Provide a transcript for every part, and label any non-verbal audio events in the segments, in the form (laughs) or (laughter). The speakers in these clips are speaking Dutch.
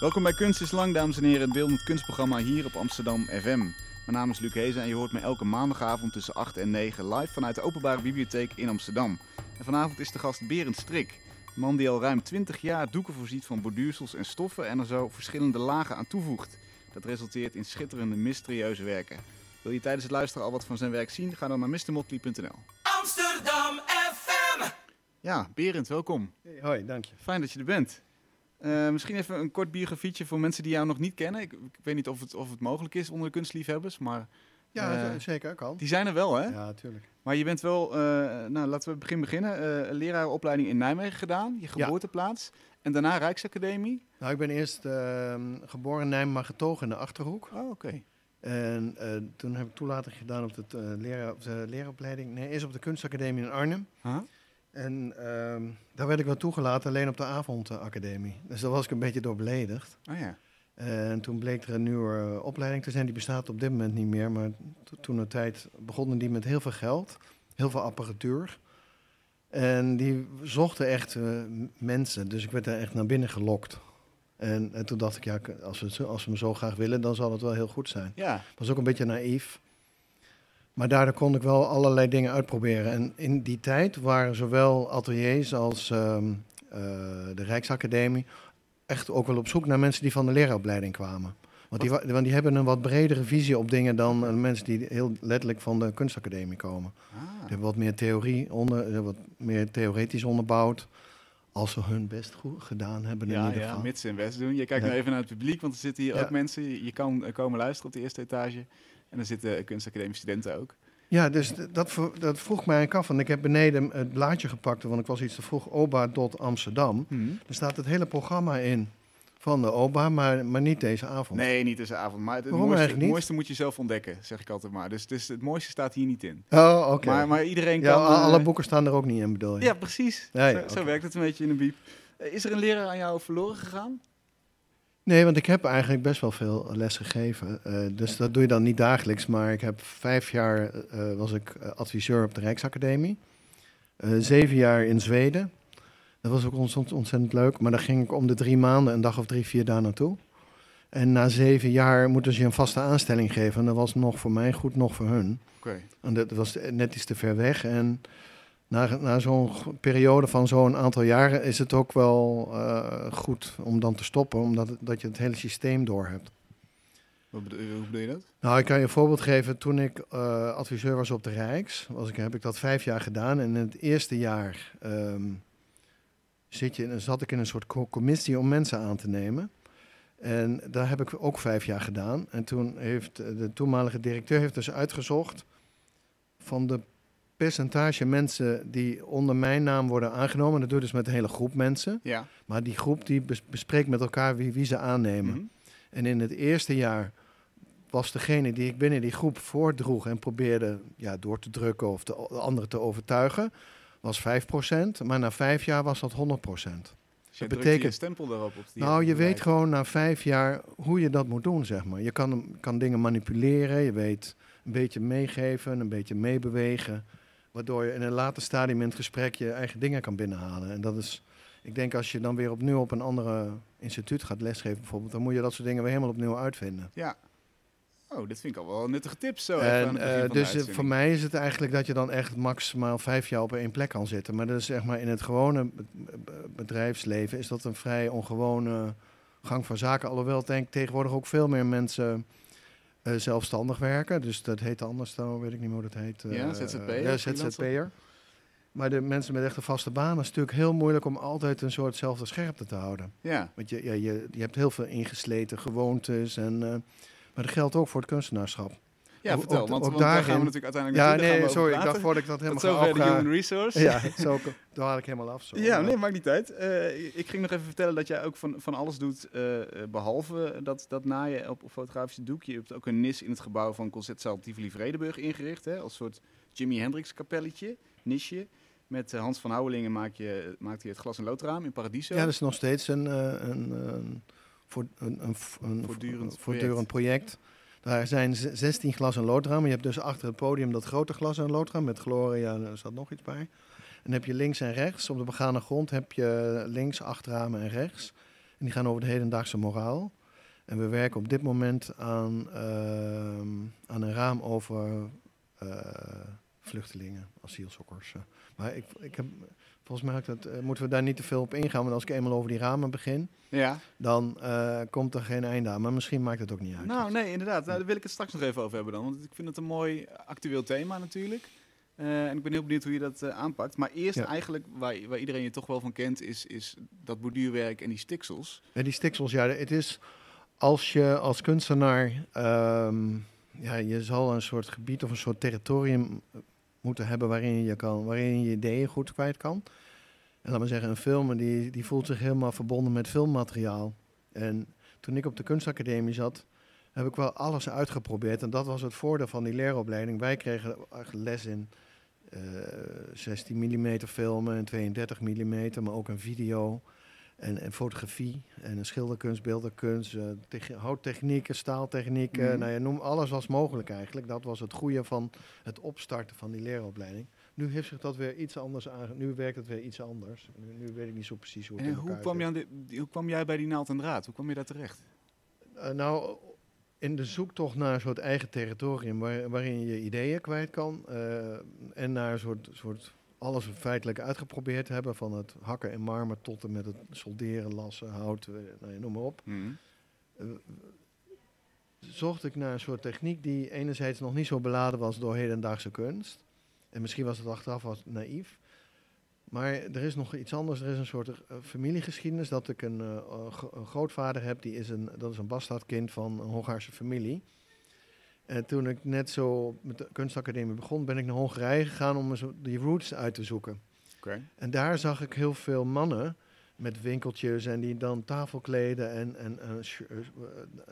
Welkom bij Kunst is Lang, dames en heren, het beeldend kunstprogramma hier op Amsterdam FM. Mijn naam is Luc Hezen en je hoort me elke maandagavond tussen 8 en 9 live vanuit de Openbare Bibliotheek in Amsterdam. En vanavond is de gast Berend Strik, een man die al ruim 20 jaar doeken voorziet van borduursels en stoffen en er zo verschillende lagen aan toevoegt. Dat resulteert in schitterende, mysterieuze werken. Wil je tijdens het luisteren al wat van zijn werk zien? Ga dan naar mrmotley.nl. Amsterdam FM. Ja, Berend, welkom. Hey, hoi, dank je. Fijn dat je er bent. Uh, misschien even een kort biografietje voor mensen die jou nog niet kennen. Ik, ik weet niet of het, of het mogelijk is onder de kunstliefhebbers, maar... Ja, uh, zeker, kan. Die zijn er wel, hè? Ja, natuurlijk. Maar je bent wel, uh, nou laten we begin beginnen, leraaropleiding in Nijmegen gedaan, je geboorteplaats. Ja. En daarna Rijksacademie? Nou, ik ben eerst ehm, geboren in Nijmegen, maar getogen in de Achterhoek. Oh, oké. Okay. En toen heb ik toelating gedaan op de, leraar, op de leraaropleiding, nee, eerst op de kunstacademie in Arnhem. Huh? En uh, daar werd ik wel toegelaten, alleen op de avondacademie. Dus daar was ik een beetje door beledigd. Oh ja. En toen bleek er een nieuwe opleiding te zijn. Die bestaat op dit moment niet meer. Maar toen de tijd begonnen die met heel veel geld, heel veel apparatuur. En die zochten echt uh, mensen. Dus ik werd daar echt naar binnen gelokt. En, en toen dacht ik, ja, als we, als we me zo graag willen, dan zal het wel heel goed zijn. Ja. Was ook een beetje naïef. Maar daardoor kon ik wel allerlei dingen uitproberen. En in die tijd waren zowel ateliers als um, uh, de Rijksacademie echt ook wel op zoek naar mensen die van de leraaropleiding kwamen. Want die, want die, hebben een wat bredere visie op dingen dan uh, mensen die heel letterlijk van de kunstacademie komen. Ah. Die hebben wat meer theorie onder, wat meer theoretisch onderbouwd. Als ze hun best goed gedaan hebben ja, in ieder ja, geval. mits ze hun best doen. Je kijkt Ja. nou even naar het publiek, want er zitten hier Ja. ook mensen. Je kan eh, komen luisteren op de eerste etage. En er zitten kunstacademie studenten ook. Ja, dus dat, dat vroeg mij een af. Want ik heb beneden het blaadje gepakt, want ik was iets te vroeg. Oba.amsterdam. Er staat het hele programma in van de OBA, maar, maar niet deze avond. Nee, niet deze avond. Maar het, het mooiste, het mooiste moet je zelf ontdekken, zeg ik altijd maar. Dus, dus het mooiste staat hier niet in. Oh, oké. Maar, maar iedereen Ja, kan... a- alle eh, boeken staan er ook niet in, bedoel je? Ja, precies. Ja, zo ja, werkt het een beetje in een biep. Eh, Is er een leraar aan jou verloren gegaan? Nee, want ik heb eigenlijk best wel veel les gegeven. Eh, dus dat doe je dan niet dagelijks. Maar ik heb vijf jaar eh, was ik eh, adviseur op de Rijksacademie. Zeven jaar in Zweden. Dat was ook ontzettend, ontzettend leuk. Maar daar ging ik om de drie maanden, een dag of drie, vier daar naartoe. En na zeven jaar moeten ze je een vaste aanstelling geven. En dat was nog voor mij goed, nog voor hun. Oké. En dat was net iets te ver weg. En na, na zo'n periode van zo'n aantal jaren is het ook wel eh, goed om dan te stoppen, omdat het- dat je het hele systeem door hebt. Wat bedoel, hoe bedoel je dat? Nou, ik kan je een voorbeeld geven. Toen ik eh, adviseur was op de Rijks, was ik, heb ik dat vijf jaar gedaan. En in het eerste jaar ehm, zit je, zat ik in een soort co- commissie om mensen aan te nemen. En daar heb ik ook vijf jaar gedaan. En toen heeft de toenmalige directeur heeft dus uitgezocht van de percentage mensen die onder mijn naam worden aangenomen. Dat doe je dus met een hele groep mensen. Ja. Maar die groep die bes- bespreekt met elkaar wie, wie ze aannemen. Mhm. En in het eerste jaar was degene die ik binnen die groep voordroeg en probeerde ja, door te drukken of de anderen te overtuigen, was 5%. Maar na vijf jaar was dat 100%. Dus Dat je betekent- stempel daarop. Op die nou, je bedrijf. weet gewoon na vijf jaar hoe je dat moet doen, zeg maar. Je kan, kan dingen manipuleren, je weet een beetje meegeven, een beetje meebewegen. Waardoor je in een later stadium in het gesprek je eigen dingen kan binnenhalen. En dat is, ik denk als je dan weer opnieuw op een andere instituut gaat lesgeven bijvoorbeeld, dan moet je dat soort dingen weer helemaal opnieuw uitvinden. Ja. Oh, dit vind ik al wel nuttige tips zo En, eh, dus eh, voor mij is het eigenlijk dat je dan echt maximaal vijf jaar op één plek kan zitten. Maar dat is zeg maar in het gewone be- be- bedrijfsleven is dat een vrij ongewone gang van zaken. Alhoewel denk ik tegenwoordig ook veel meer mensen eh, zelfstandig werken. Dus dat heet anders dan, weet ik niet meer hoe dat heet. eh, Ja, ZZP'er, Ja. ZZP'er. Maar de mensen met echt een vaste baan is natuurlijk heel moeilijk om altijd een soortzelfde scherpte te houden. Ja. Want je, ja, je, je hebt heel veel ingesleten gewoontes. En, eh, maar dat geldt ook voor het kunstenaarschap. Ja, vertel. ook- want, ook want daar gaan we natuurlijk uiteindelijk Ja, naartoe. nee, sorry. Ik dacht voordat ik dat Tot helemaal zover de human resource. Ja, (laughs) zo, daar haal ik helemaal af. Zo. Ja, nee, maakt niet uit. Eh, ik ging nog even vertellen dat jij ook van, van alles doet, eh, eh, behalve dat, dat naaien op, op fotografische doek. Je hebt ook een nis in het gebouw van Concertzaal Tivoli Vredenburg ingericht, hè, als soort Jimi Hendrix kapelletje, nisje. Met Hans van Houwelingen maak je, maakt hij het glas- en loodraam in Paradiso. Ja, dat is nog steeds een, een, een, voor, een, een, een Voortdurend een voortdurend project. Daar zijn z- 16 glas- en loodramen. Je hebt dus achter het podium dat grote glas- en loodraam met Gloria, daar zat nog iets bij. En heb je links en rechts, op de begane grond heb je links acht ramen en rechts. En die gaan over de hedendaagse moraal. En we werken op dit moment aan, ehm, aan een raam over eh, vluchtelingen, asielzoekers. eh. Maar ik, ik heb, volgens mij dat, eh, moeten we daar niet te veel op ingaan. Want als ik eenmaal over die ramen begin, Ja. dan eh, komt er geen einde aan. Maar misschien maakt het ook niet uit. Nou, nee, inderdaad. Nou, daar wil ik het straks nog even over hebben dan. Want ik vind het een mooi actueel thema natuurlijk. En ik ben heel benieuwd hoe je dat aanpakt. Maar eerst Ja. eigenlijk, waar, waar iedereen je toch wel van kent, is, is dat borduurwerk en die stiksels. Ja, die stiksels, ja, het is als je als kunstenaar, ehm, ja, je zal een soort gebied of een soort territorium moeten hebben waarin je, kan, waarin je ideeën goed kwijt kan. En laat maar zeggen, een film die, die voelt zich helemaal verbonden met filmmateriaal. En toen ik op de kunstacademie zat, heb ik wel alles uitgeprobeerd. En dat was het voordeel van die leeropleiding. Wij kregen les in eh 16 mm filmen en 32 mm, maar ook een video. En, en fotografie en schilderkunst, beeldenkunst, eh, tech- houttechnieken, staaltechnieken. Mhm. Nou ja, noem alles was mogelijk eigenlijk. Dat was het goede van het opstarten van die leeropleiding. Nu heeft zich dat weer iets anders aan. Nu werkt het weer iets anders. Nu, nu weet ik niet zo precies hoe het En in hoe kwam, je aan hoe kwam jij bij die naald en draad? Hoe kwam je daar terecht? Eh, nou, in de zoektocht naar een soort eigen territorium waar, waarin je je ideeën kwijt kan. eh, en naar een soort, soort alles feitelijk uitgeprobeerd hebben. Van het hakken in marmer tot en met het solderen, lassen, hout, eh, nou noem maar op. Mhm. eh, zocht ik naar een soort techniek die enerzijds nog niet zo beladen was door hedendaagse kunst. En misschien was het achteraf wat naïef. Maar er is nog iets anders. Er is een soort eh, familiegeschiedenis dat ik een grootvader heb. Die is een, dat is een bastaardkind van een Hongaarse familie. En toen ik net zo met de kunstacademie begon, ben ik naar Hongarije gegaan om die roots uit te zoeken. En daar zag ik heel veel mannen met winkeltjes en die dan tafelkleden en, en, en sh- eh,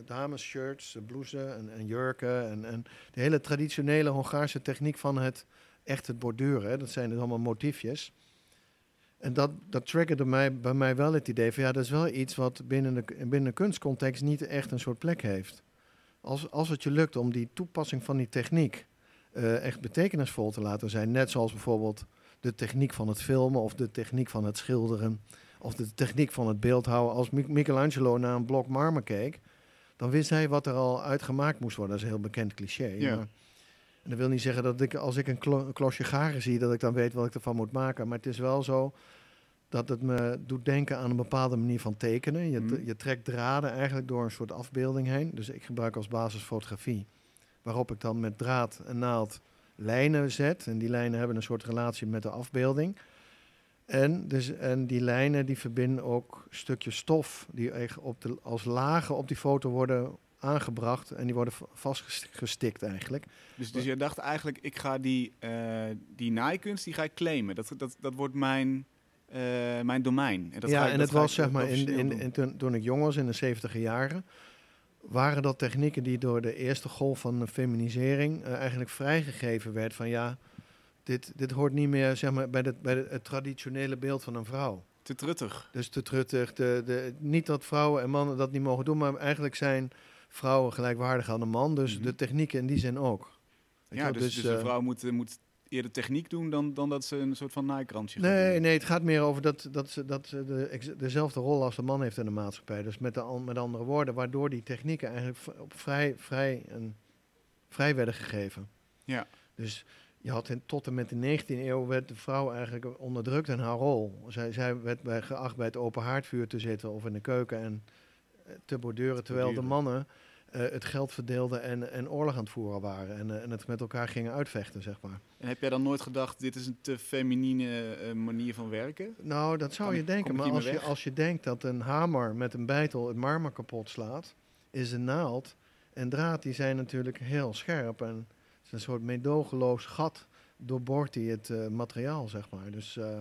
damesshirts, blouses en, en jurken. En, en de hele traditionele Hongaarse techniek van het echt het borduren. hè. Dat zijn dus allemaal motiefjes. En dat, dat triggerde mij, bij mij wel het idee van ja, dat is wel iets wat binnen de, binnen de kunstcontext niet echt een soort plek heeft. Als, als het je lukt om die toepassing van die techniek eh, echt betekenisvol te laten zijn, net zoals bijvoorbeeld de techniek van het filmen of de techniek van het schilderen of de techniek van het beeldhouden. Als Mi- Michelangelo naar een blok marmer keek, dan wist hij wat er al uitgemaakt moest worden. Dat is een heel bekend cliché. Ja. Maar, en dat wil niet zeggen dat ik als ik een, klo- een klosje garen zie, dat ik dan weet wat ik ervan moet maken. Maar het is wel zo dat het me doet denken aan een bepaalde manier van tekenen. Je, Mhm. je trekt draden eigenlijk door een soort afbeelding heen. Dus ik gebruik als basis fotografie. Waarop ik dan met draad en naald lijnen zet. En die lijnen hebben een soort relatie met de afbeelding. En, dus, en die lijnen die verbinden ook stukjes stof die op de, als lagen op die foto worden aangebracht. En die worden va- vastgestikt eigenlijk. Dus, dus je dacht eigenlijk, ik ga die, eh, die naaikunst, die ga ik claimen. Dat, dat, dat wordt mijn, eh, mijn domein. En dat ja, ga ik- en dat het was zeg maar in, in, in, toen, toen ik jong was in de 70 jaren, waren dat technieken die door de eerste golf van de feminisering eh, eigenlijk vrijgegeven werd van ja, dit, dit hoort niet meer zeg maar, bij, het, bij het, het traditionele beeld van een vrouw. Te truttig. Dus te truttig, de, de, niet dat vrouwen en mannen dat niet mogen doen, maar eigenlijk zijn vrouwen gelijkwaardig aan de man, dus Mhm. de technieken in die zin ook. Ja, dus, dus, een eh, vrouw moet, moet eerder techniek doen dan, dan dat ze een soort van naaikrantje Nee, doen. nee, het gaat meer over dat, dat ze, dat ze de, dezelfde rol als de man heeft in de maatschappij. Dus met, de, met andere woorden, waardoor die technieken eigenlijk op vrij, vrij, en, vrij werden gegeven. Ja. Dus je had in, tot en met de 19e eeuw werd de vrouw eigenlijk onderdrukt in haar rol. Zij, zij werd bij, geacht bij het open haardvuur te zitten of in de keuken en te borduren, terwijl de mannen het geld verdeelden en, en oorlog aan het voeren waren. En, eh, en het met elkaar gingen uitvechten, zeg maar. En heb jij dan nooit gedacht, dit is een te feminine eh, manier van werken? Nou, dat zou je ik- denken. Maar als je, als je denkt dat een hamer met een bijtel het marmer kapot slaat, is een naald en draad die zijn natuurlijk heel scherp. En het is een soort meedogenloos gat doorboort die het eh, materiaal, zeg maar. Dus, eh,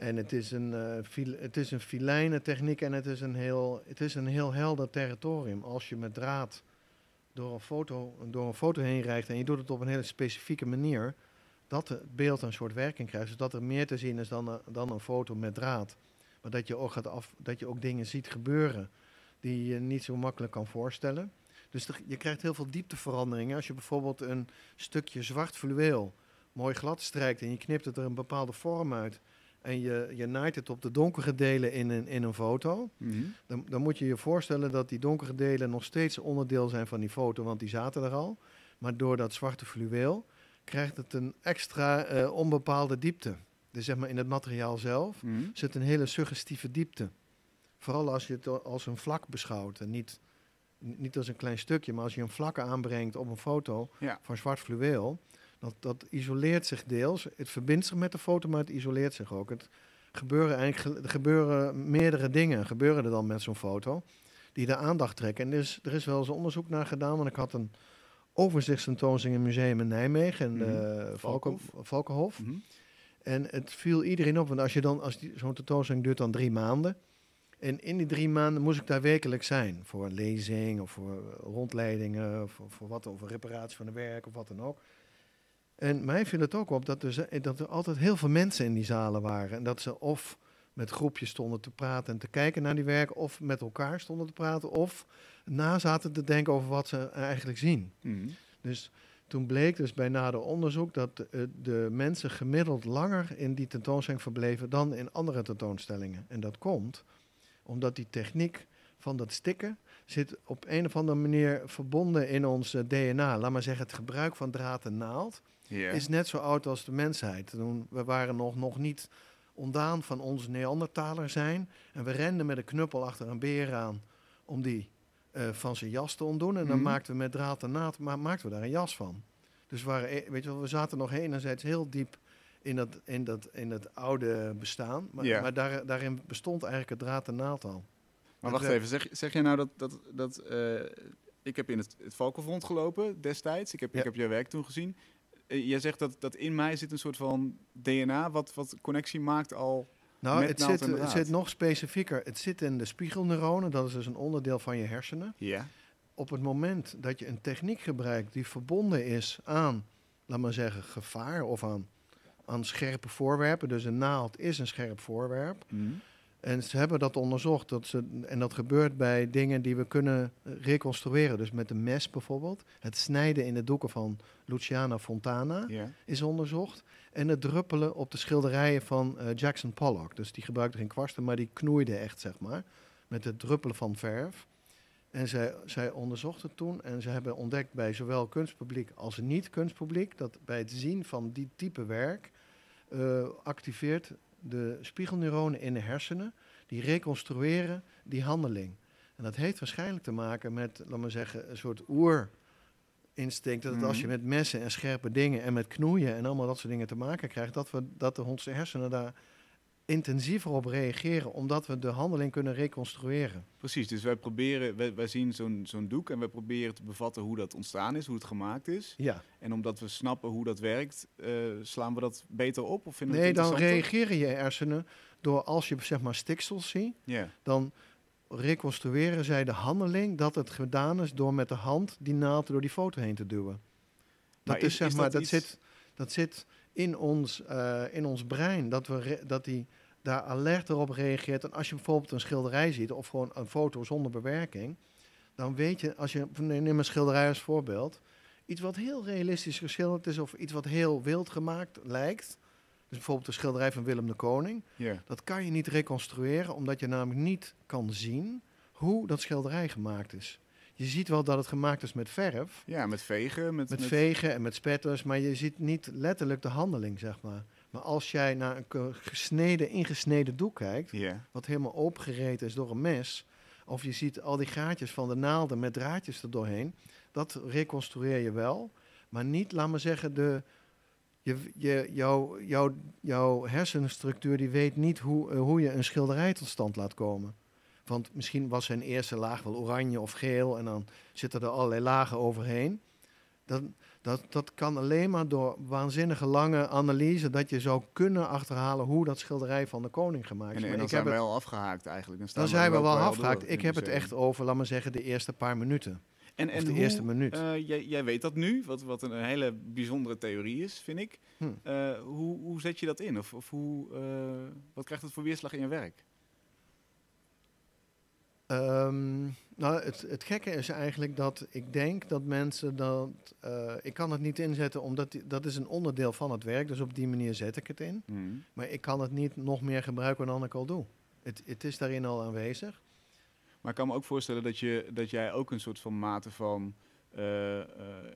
en het is, een, eh, fil- het is een filijne techniek en het is, een heel, het is een heel helder territorium. Als je met draad door een, foto, door een foto heen rijdt en je doet het op een hele specifieke manier, dat het beeld een soort werking krijgt. Dus dat er meer te zien is dan een, dan een foto met draad. Maar dat je, ook gaat af, dat je ook dingen ziet gebeuren die je niet zo makkelijk kan voorstellen. Dus je krijgt heel veel diepteveranderingen. Als je bijvoorbeeld een stukje zwart fluweel mooi glad strijkt en je knipt het er een bepaalde vorm uit. En je, je naait het op de donkere delen in een, in een foto, Mhm. dan, dan moet je je voorstellen dat die donkere delen nog steeds onderdeel zijn van die foto, want die zaten er al. Maar door dat zwarte fluweel krijgt het een extra eh, onbepaalde diepte. Dus zeg maar in het materiaal zelf Mhm. zit een hele suggestieve diepte. Vooral als je het als een vlak beschouwt en niet, niet als een klein stukje, maar als je een vlak aanbrengt op een foto Ja. van zwart fluweel, dat, dat isoleert zich deels. Het verbindt zich met de foto, maar het isoleert zich ook. Het gebeuren eigenlijk, ge- er gebeuren meerdere dingen, gebeuren er dan met zo'n foto, die de aandacht trekken. En er is, er is wel eens onderzoek naar gedaan, want ik had een overzichtstentoonstelling in het museum in Nijmegen, in. Valken, Valkenhof. Mhm. En het viel iedereen op, want als je dan, als die, zo'n tentoonstelling duurt dan drie maanden. En in die drie maanden moest ik daar wekelijks zijn. Voor een lezing of voor rondleidingen of voor, wat, een reparatie van de werk of wat dan ook. En mij viel het ook op dat er, ze- dat er altijd heel veel mensen in die zalen waren. En dat ze of met groepjes stonden te praten en te kijken naar die werken, of met elkaar stonden te praten, of na zaten te denken over wat ze eigenlijk zien. Mhm. Dus toen bleek dus bij nader onderzoek dat de, de mensen gemiddeld langer in die tentoonstelling verbleven dan in andere tentoonstellingen. En dat komt omdat die techniek van dat stikken zit op een of andere manier verbonden in ons eh, DNA. Laat maar zeggen, het gebruik van draad en naald Is net zo oud als de mensheid. Toen, we waren nog, nog niet ontdaan van ons Neandertaler zijn. En we renden met een knuppel achter een beer aan om die eh, van zijn jas te ontdoen. En dan Mhm. maakten we met draad en naad ma maakten we daar een jas van. Dus we, waren, e- weet je wel, we zaten nog enerzijds heel diep in dat, in dat, in dat oude bestaan. Maar, maar daar, daarin bestond eigenlijk het draad en naald al. Maar Het wacht even, zeg, zeg jij nou dat... dat, dat eh, ik heb in het, het Valkenfront gelopen destijds. Ik heb, Ja. ik heb jouw werk toen gezien. Eh, jij zegt dat, dat in mij zit een soort van DNA... wat, wat connectie maakt al... Nou, Met het zit, het zit nog specifieker. Het zit in de spiegelneuronen. Dat is dus een onderdeel van je hersenen. Ja. op het moment dat je een techniek gebruikt die verbonden is aan, laat maar zeggen, gevaar of aan, aan scherpe voorwerpen. Dus een naald is een scherp voorwerp. Mhm. En ze hebben dat onderzocht. Dat ze, en dat gebeurt bij dingen die we kunnen reconstrueren. Dus met een mes bijvoorbeeld. Het snijden in de doeken van Luciana Fontana is onderzocht. En het druppelen op de schilderijen van eh, Jackson Pollock. Dus die gebruikte geen kwasten, maar die knoeide echt, zeg maar. Met het druppelen van verf. En zij, zij onderzochten het toen en ze hebben ontdekt bij zowel kunstpubliek als niet-kunstpubliek... dat bij het zien van die type werk eh, activeert de spiegelneuronen in de hersenen... die reconstrueren die handeling. En dat heeft waarschijnlijk te maken met, laat maar zeggen, een soort oerinstinct. Dat als je Mhm. met messen en scherpe dingen en met knoeien en allemaal dat soort dingen te maken krijgt... dat, we, dat de onze hersenen daar intensiever op reageren... omdat we de handeling kunnen reconstrueren. Precies, dus wij proberen... Wij, wij zien zo'n zo'n doek en wij proberen te bevatten hoe dat ontstaan is, hoe het gemaakt is. Ja. En omdat we snappen hoe dat werkt, eh, slaan we dat beter op? Of vinden Nee, dan reageren je hersenen door als je zeg maar stiksels ziet, dan reconstrueren zij de handeling dat het gedaan is door met de hand die naald door die foto heen te duwen. Dat Maar is, is- zeg is maar, dat dat, iets- zit, dat zit in ons, eh, in ons brein, dat, we dat die daar alerter op reageert. En als je bijvoorbeeld een schilderij ziet of gewoon een foto zonder bewerking, dan weet je, als je, neem een schilderij als voorbeeld, iets wat heel realistisch geschilderd is of iets wat heel wild gemaakt lijkt, dus bijvoorbeeld de schilderij van Willem de Koning, dat kan je niet reconstrueren, omdat je namelijk niet kan zien hoe dat schilderij gemaakt is. Je ziet wel dat het gemaakt is met verf, ja, met vegen. Met, met met- vegen en met spetters, maar je ziet niet letterlijk de handeling, zeg maar. Maar als jij naar een gesneden, ingesneden doek kijkt, wat helemaal opengereten is door een mes, of je ziet al die gaatjes van de naalden met draadjes er doorheen, dat reconstrueer je wel, maar niet, laat maar zeggen, de, je, je, jouw, jouw, jouw hersenstructuur die weet niet hoe, eh, hoe je een schilderij tot stand laat komen. Want misschien was zijn eerste laag wel oranje of geel en dan zitten er allerlei lagen overheen. Dat, dat, dat kan alleen maar door waanzinnige lange analyse dat je zou kunnen achterhalen hoe dat schilderij van de koning gemaakt is. En, en Maar dan ik zijn heb we het- wel afgehaakt eigenlijk. Dan, staan dan zijn we wel afgehaakt. door Ik heb het echt over, laat maar zeggen, de eerste paar minuten. En, of en de hoe, eerste minuut. eh, jij, jij weet dat nu, wat, wat een hele bijzondere theorie is, vind ik. Hm. Eh, hoe, hoe zet je dat in? Of, of hoe, eh, wat krijgt het voor weerslag in je werk? Ehm, Nou, het, het gekke is eigenlijk dat ik denk dat mensen dat... eh, ik kan het niet inzetten, omdat die- dat is een onderdeel van het werk. Dus op die manier zet ik het in. Mhm. Maar ik kan het niet nog meer gebruiken dan ik al doe. Het, het is daarin al aanwezig. Maar ik kan me ook voorstellen dat, je, dat jij ook een soort van mate van... eh, eh,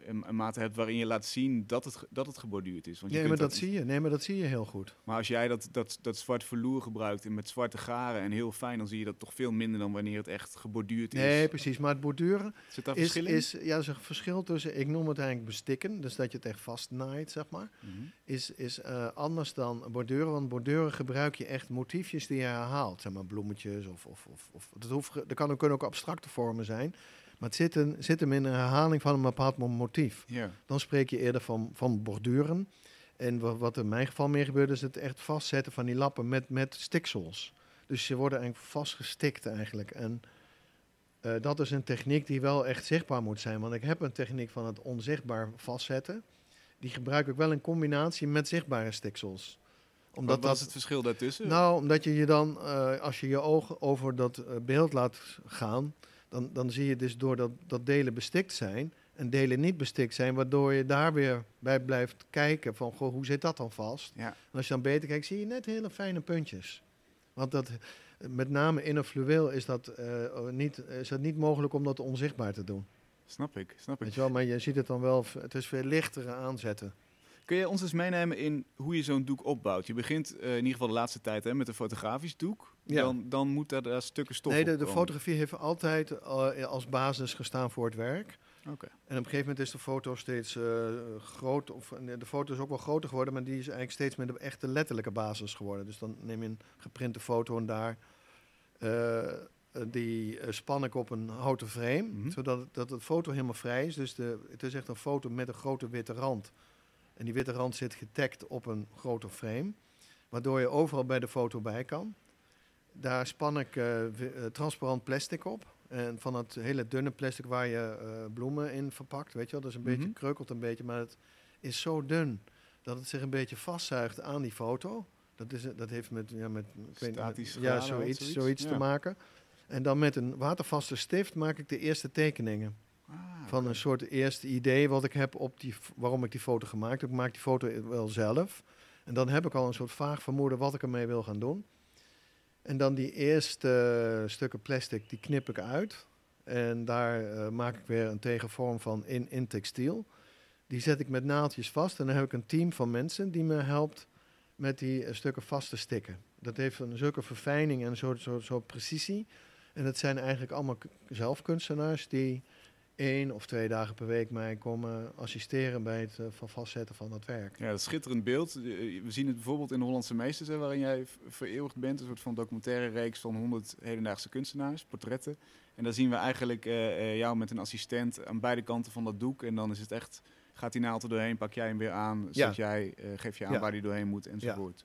een, een mate hebt waarin je laat zien dat het, dat het geborduurd is. Want je Nee maar, dat zie je. nee, maar dat zie je heel goed. Maar als jij dat, dat, dat zwart verloer gebruikt en met zwarte garen en heel fijn, dan zie je dat toch veel minder dan wanneer het echt geborduurd is. Nee, precies. Maar het borduren Zit daar is, is, ja, is een verschil tussen, ik noem het eigenlijk bestikken, dus dat je het echt vastnaait, zeg maar, Mhm. is, is eh, anders dan borduren. Want borduren gebruik je echt motiefjes die je herhaalt, zeg maar bloemetjes of, of, of, of dat, hoeft, dat kan, kunnen ook abstracte vormen zijn. Maar het zit, een, zit hem in een herhaling van een bepaald mo- motief. Ja. Dan spreek je eerder van, van borduren. En wa- wat in mijn geval meer gebeurt, is het echt vastzetten van die lappen met, met stiksels. Dus ze worden eigenlijk vastgestikt eigenlijk. En eh, dat is een techniek die wel echt zichtbaar moet zijn. Want ik heb een techniek van het onzichtbaar vastzetten. Die gebruik ik wel in combinatie met zichtbare stiksels. Omdat Wat was het verschil daartussen? nou, omdat je je dan, eh, als je je ogen over dat eh, beeld laat gaan, dan, dan zie je dus door dat, dat delen bestikt zijn en delen niet bestikt zijn, waardoor je daar weer bij blijft kijken van, goh, hoe zit dat dan vast? Ja. En als je dan beter kijkt, zie je net hele fijne puntjes. Want dat, met name in een fluweel is dat, eh, niet, is dat niet mogelijk om dat onzichtbaar te doen. Snap ik, snap ik. Weet je wel? Maar je ziet het dan wel, het is veel lichtere aanzetten. Kun je ons eens meenemen in hoe je zo'n doek opbouwt? Je begint eh, in ieder geval de laatste tijd hè, met een fotografisch doek. Ja. Dan, dan moet daar, daar stukken stof nee, de, fotografie heeft altijd eh, als basis gestaan voor het werk. Oké. En op een gegeven moment is de foto steeds eh, groot, of eh, de foto is ook wel groter geworden, maar die is eigenlijk steeds meer de echte letterlijke basis geworden. Dus dan neem je een geprinte foto en daar, eh, eh, die eh, span ik op een houten frame, Mhm. zodat het, dat het foto helemaal vrij is. Dus de, het is echt een foto met een grote witte rand. En die witte rand zit getagd op een grote frame, waardoor je overal bij de foto bij kan. Daar span ik eh, eh, transparant plastic op. En van het hele dunne plastic waar je eh, bloemen in verpakt, weet je wel. Dat is een beetje Mhm. kreukelt een beetje, maar het is zo dun dat het zich een beetje vastzuigt aan die foto. Dat, is, dat heeft met, ja, met, ik weet ja, zoiets, zoiets? zoiets Ja. te maken. En dan met een watervaste stift maak ik de eerste tekeningen. Ah, Van een soort eerste idee wat ik heb op die, waarom ik die foto gemaakt heb. Ik maak die foto wel zelf. En dan heb ik al een soort vaag vermoeden wat ik ermee wil gaan doen. En dan die eerste stukken plastic, die knip ik uit. En daar eh, maak ik weer een tegenvorm van in, in textiel. Die zet ik met naaldjes vast. En dan heb ik een team van mensen die me helpt met die eh, stukken vast te stikken. Dat heeft een zulke verfijning en zo, zo, zo precisie. En dat zijn eigenlijk allemaal zelfkunstenaars die één of twee dagen per week mij komen assisteren bij het eh, van vastzetten van dat werk. Ja, dat schitterend beeld. We zien het bijvoorbeeld in de Hollandse Meesters, hè, waarin jij vereeuwigd bent. Een soort van documentaire reeks van 100 hedendaagse kunstenaars, portretten. En daar zien we eigenlijk eh, eh, jou met een assistent aan beide kanten van dat doek. En dan is het echt, gaat die naald er doorheen, pak jij hem weer aan, Ja. zet jij, eh, geef je aan Ja. waar die doorheen moet enzovoort.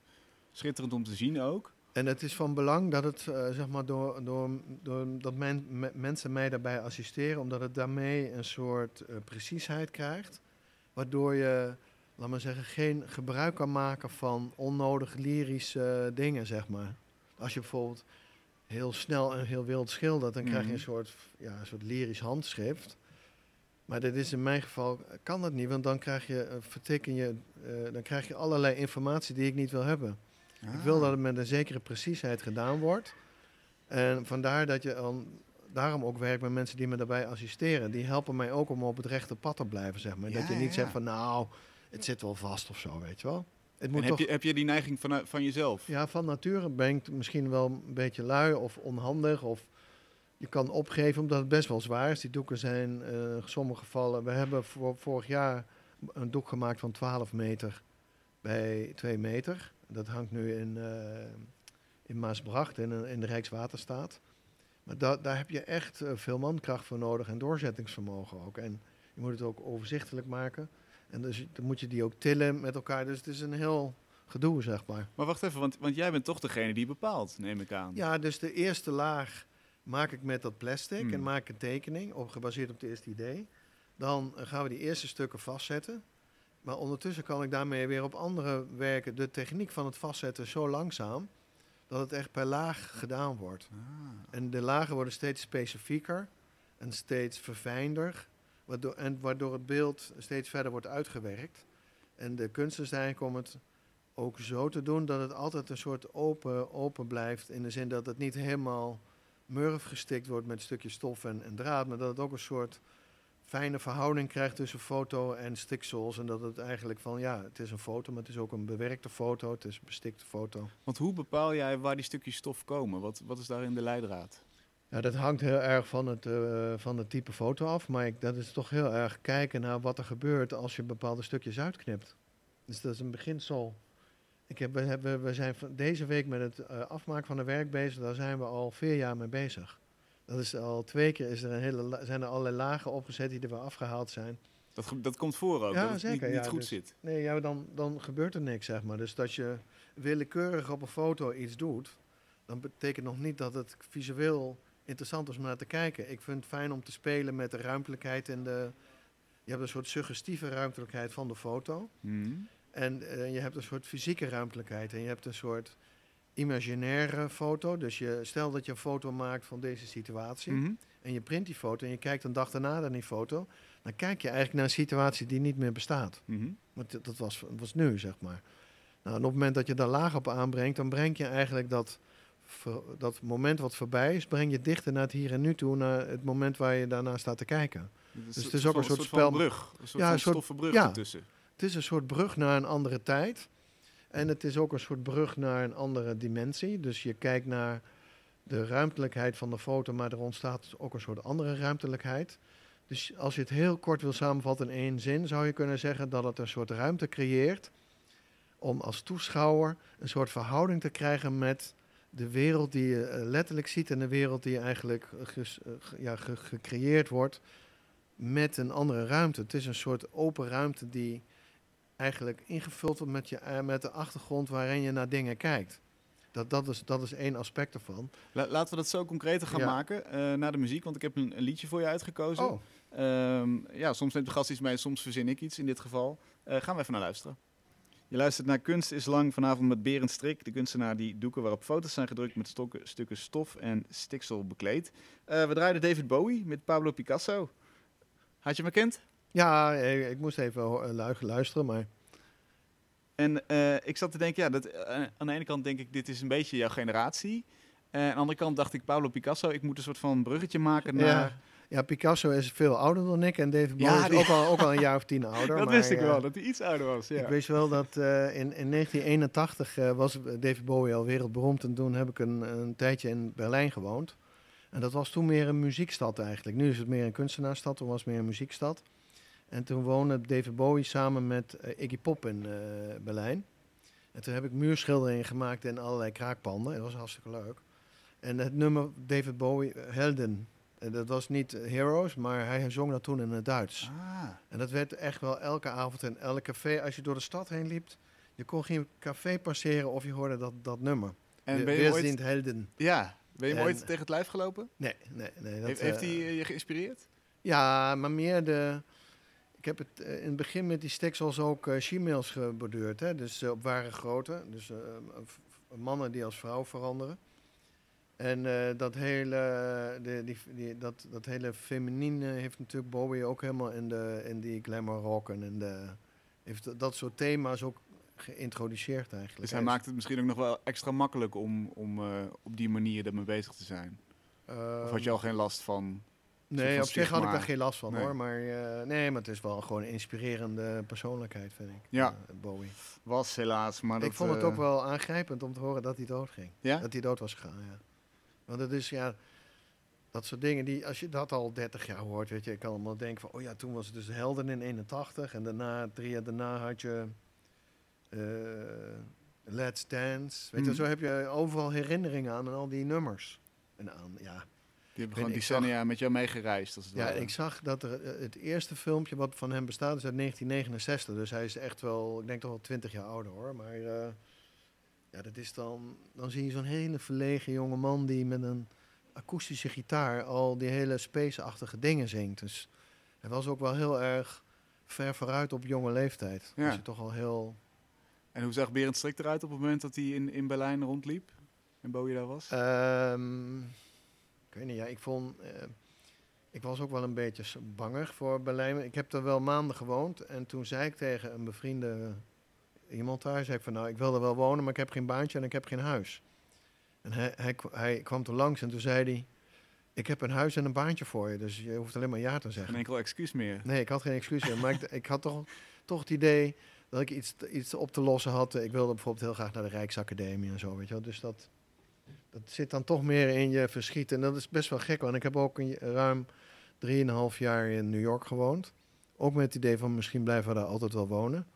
Schitterend om te zien ook. En het is van belang dat het, eh, zeg maar, door, door, door dat men, me- mensen mij daarbij assisteren, omdat het daarmee een soort eh, preciesheid krijgt, waardoor je, laat maar zeggen, geen gebruik kan maken van onnodig lyrische dingen, zeg maar. Als je bijvoorbeeld heel snel en heel wild schildert, dan krijg je Mhm. een soort, ja, een soort lyrisch handschrift. Maar dat is in mijn geval, kan dat niet, want dan krijg je, eh, vertikken je, dan krijg je allerlei informatie die ik niet wil hebben. Ik wil dat het met een zekere preciesheid gedaan wordt. En vandaar dat je dan, daarom ook werk met mensen die me daarbij assisteren. Die helpen mij ook om op het rechte pad te blijven, zeg maar. Ja, dat je niet ja. zegt van, nou, het zit wel vast of zo, weet je wel. Het En moet heb, toch, je, heb je die neiging van, van jezelf? ja, van nature ben ik misschien wel een beetje lui of onhandig. Of je kan opgeven omdat het best wel zwaar is. Die doeken zijn eh, in sommige gevallen... We hebben voor, vorig jaar een doek gemaakt van 12 meter bij 2 meter. Dat hangt nu in, eh, in Maasbracht, in, in de Rijkswaterstaat. Maar da daar heb je echt eh, veel mankracht voor nodig en doorzettingsvermogen ook. En je moet het ook overzichtelijk maken. En dus dan moet je die ook tillen met elkaar. Dus het is een heel gedoe, zeg maar. Maar wacht even, want, want jij bent toch degene die bepaalt, neem ik aan. Ja, dus de eerste laag maak ik met dat plastic Hmm. en maak ik een tekening, op, gebaseerd op het eerste idee. Dan eh, gaan we die eerste stukken vastzetten. Maar ondertussen kan ik daarmee weer op andere werken. De techniek van het vastzetten zo langzaam dat het echt per laag gedaan wordt. Ah. En de lagen worden steeds specifieker. en steeds verfijnder. Waardoor, en waardoor het beeld steeds verder wordt uitgewerkt. En de kunst is eigenlijk om het ook zo te doen dat het altijd een soort open, open blijft. In de zin dat het niet helemaal murf gestikt wordt met stukjes stof en, en draad. Maar dat het ook een soort fijne verhouding krijgt tussen foto en stiksels. En dat het eigenlijk van, ja, het is een foto, maar het is ook een bewerkte foto. Het is een bestikte foto. Want hoe bepaal jij waar die stukjes stof komen? Wat, wat is daarin de leidraad? Ja, dat hangt heel erg van het, eh, van het type foto af. Maar ik, dat is toch heel erg kijken naar wat er gebeurt als je bepaalde stukjes uitknipt. Dus dat is een beginsel. Ik heb, we, hebben, we zijn van deze week met het eh, afmaken van een werk bezig. Daar zijn we al vier jaar mee bezig. Dat is al twee keer is er een hele, zijn er allerlei lagen opgezet die er weer afgehaald zijn. Dat, dat komt voor ook, Ja, dat het zeker, niet, niet ja, goed dus- zit. Nee, ja, dan, dan gebeurt er niks, zeg maar. Dus dat je willekeurig op een foto iets doet, dan betekent nog niet dat het visueel interessant is om naar te kijken. Ik vind het fijn om te spelen met de ruimtelijkheid en de... Je hebt een soort suggestieve ruimtelijkheid van de foto. Mhm. En eh, je hebt een soort fysieke ruimtelijkheid. En je hebt een soort imaginaire foto. Dus je, stel dat je een foto maakt van deze situatie. Mhm. En je print die foto en je kijkt een dag daarna naar die foto. Dan kijk je eigenlijk naar een situatie die niet meer bestaat. Mhm. Want dat- dat was, was nu, zeg maar. Nou, en op het moment dat je daar laag op aanbrengt, dan breng je eigenlijk dat, dat moment wat voorbij is, breng je dichter naar het hier en nu toe, naar het moment waar je daarna staat te kijken. Dus het is ook een soort spel- brug, een soort Ja, een soort- stoffen brug ja. ertussen. Het is een soort brug naar een andere tijd. En het is ook een soort brug naar een andere dimensie. Dus je kijkt naar de ruimtelijkheid van de foto, maar er ontstaat ook een soort andere ruimtelijkheid. Dus als je het heel kort wil samenvatten in één zin, zou je kunnen zeggen dat het een soort ruimte creëert om als toeschouwer een soort verhouding te krijgen met de wereld die je eh, letterlijk ziet en de wereld die eigenlijk eh, eh, ja, ge- gecreëerd wordt met een andere ruimte. Het is een soort open ruimte die eigenlijk ingevuld wordt met, je, eh, met de achtergrond waarin je naar dingen kijkt. Dat, dat, is, dat is één aspect ervan. La- laten we dat zo concreter gaan Ja. maken eh na de muziek, want ik heb een, een liedje voor je uitgekozen. Oh, Ehm, ja, soms neemt de gast iets mee, soms verzin ik iets in dit geval. Eh, gaan we even naar luisteren. Je luistert naar Kunst is Lang vanavond met Berend Strik, de kunstenaar die doeken waarop foto's zijn gedrukt met stokken, stukken stof en stiksel bekleed. Eh, we draaiden David Bowie met Pablo Picasso. Had je me kent? Ja, ik moest even eh, lu- luisteren, maar En eh, ik zat te denken, ja, dat, eh, aan de ene kant denk ik, dit is een beetje jouw generatie. Eh, aan de andere kant dacht ik, Pablo Picasso, ik moet een soort van bruggetje maken naar... ja, ja, Picasso is veel ouder dan ik en David Bowie Ja, is die- ook, al, ook al een jaar of tien (laughs) ouder. dat maar, wist ik wel, dat hij iets ouder was. Ja. Ik wist wel dat in, in 1981 eh, was David Bowie al wereldberoemd. En toen heb ik een, een tijdje in Berlijn gewoond. En dat was toen meer een muziekstad eigenlijk. Nu is het meer een kunstenaarsstad, toen was het meer een muziekstad. En toen woonde David Bowie samen met eh, Iggy Pop in eh, Berlijn. En toen heb ik muurschilderingen gemaakt in allerlei kraakpanden. Dat was hartstikke leuk. En het nummer David Bowie, eh, Helden. eh, dat was niet Heroes, maar hij zong dat toen in het Duits. Ah, En dat werd echt wel elke avond in elk café. Als je door de stad heen liep, je kon geen café passeren of je hoorde dat, dat nummer. en ben je ooit... helden. Ja, ben je En- ooit tegen het lijf gelopen? Nee, nee, nee. Dat, heeft heeft hij je geïnspireerd? Ja, maar meer de... Ik heb het eh, in het begin met die stiksels ook eh she-mails geborduurd. Hè? Dus eh, op ware grootte. Dus mannen die als vrouw veranderen. En dat, hele, de, die, die, dat, dat hele feminine heeft natuurlijk Bowie ook helemaal in, de, in die glamour rock en in de, heeft dat soort thema's ook geïntroduceerd eigenlijk. Dus hij maakt het misschien ook nog wel extra makkelijk om, om op die manier ermee bezig te zijn. Of had je al geen last van... Nee, op zich had ik daar geen last van Nee. hoor. Maar, eh, nee, maar het is wel gewoon een inspirerende persoonlijkheid, vind ik. Ja. eh, Bowie. Was helaas, maar dat... ik vond het eh, ook wel aangrijpend om te horen dat hij dood ging. Ja? Dat hij dood was gegaan, ja. Want het is, ja, dat soort dingen die, als je dat al 30 jaar hoort, weet je, ik kan allemaal denken van, oh ja, toen was het dus Helden in 81 en daarna, drie jaar daarna had je eh, Let's Dance. Weet je, Mhm. zo heb je overal herinneringen aan en al die nummers. En aan, ja, Die hebben gewoon ik zag- decennia met jou meegereisd. Als het ja, ware. ik zag dat er, eh, het eerste filmpje wat van hem bestaat is uit 1969. Dus hij is echt wel, ik denk toch wel 20 jaar ouder hoor. Maar eh, ja, dat is dan, dan zie je zo'n hele verlegen jonge man die met een akoestische gitaar al die hele space-achtige dingen zingt. Dus hij was ook wel heel erg ver vooruit op jonge leeftijd. Ja. Was hij toch al heel... En hoe zag Berend Strik eruit op het moment dat hij in, in Berlijn rondliep? En Bowie daar was? Ehm, ik weet niet, ja, ik vond... eh, ik was ook wel een beetje bangig voor Berlijn. Ik heb er wel maanden gewoond. En toen zei ik tegen een bevriende iemand daar, zei ik van nou, ik wil er wel wonen, maar ik heb geen baantje en ik heb geen huis. En hij, hij, hij kwam toen langs en toen zei hij, ik heb een huis en een baantje voor je, dus je hoeft alleen maar ja te Geen zeggen. enkel excuus meer. Nee, ik had geen excuus meer, maar ik, ik had toch, toch het idee dat ik iets, iets op te lossen had. Ik wilde bijvoorbeeld heel graag naar de Rijksacademie en zo, weet je wel. Dus dat, dat zit dan toch meer in je verschiet. En dat is best wel gek, want ik heb ook een, ruim 3,5 jaar in New York gewoond. Ook met het idee van misschien blijven we daar altijd wel wonen.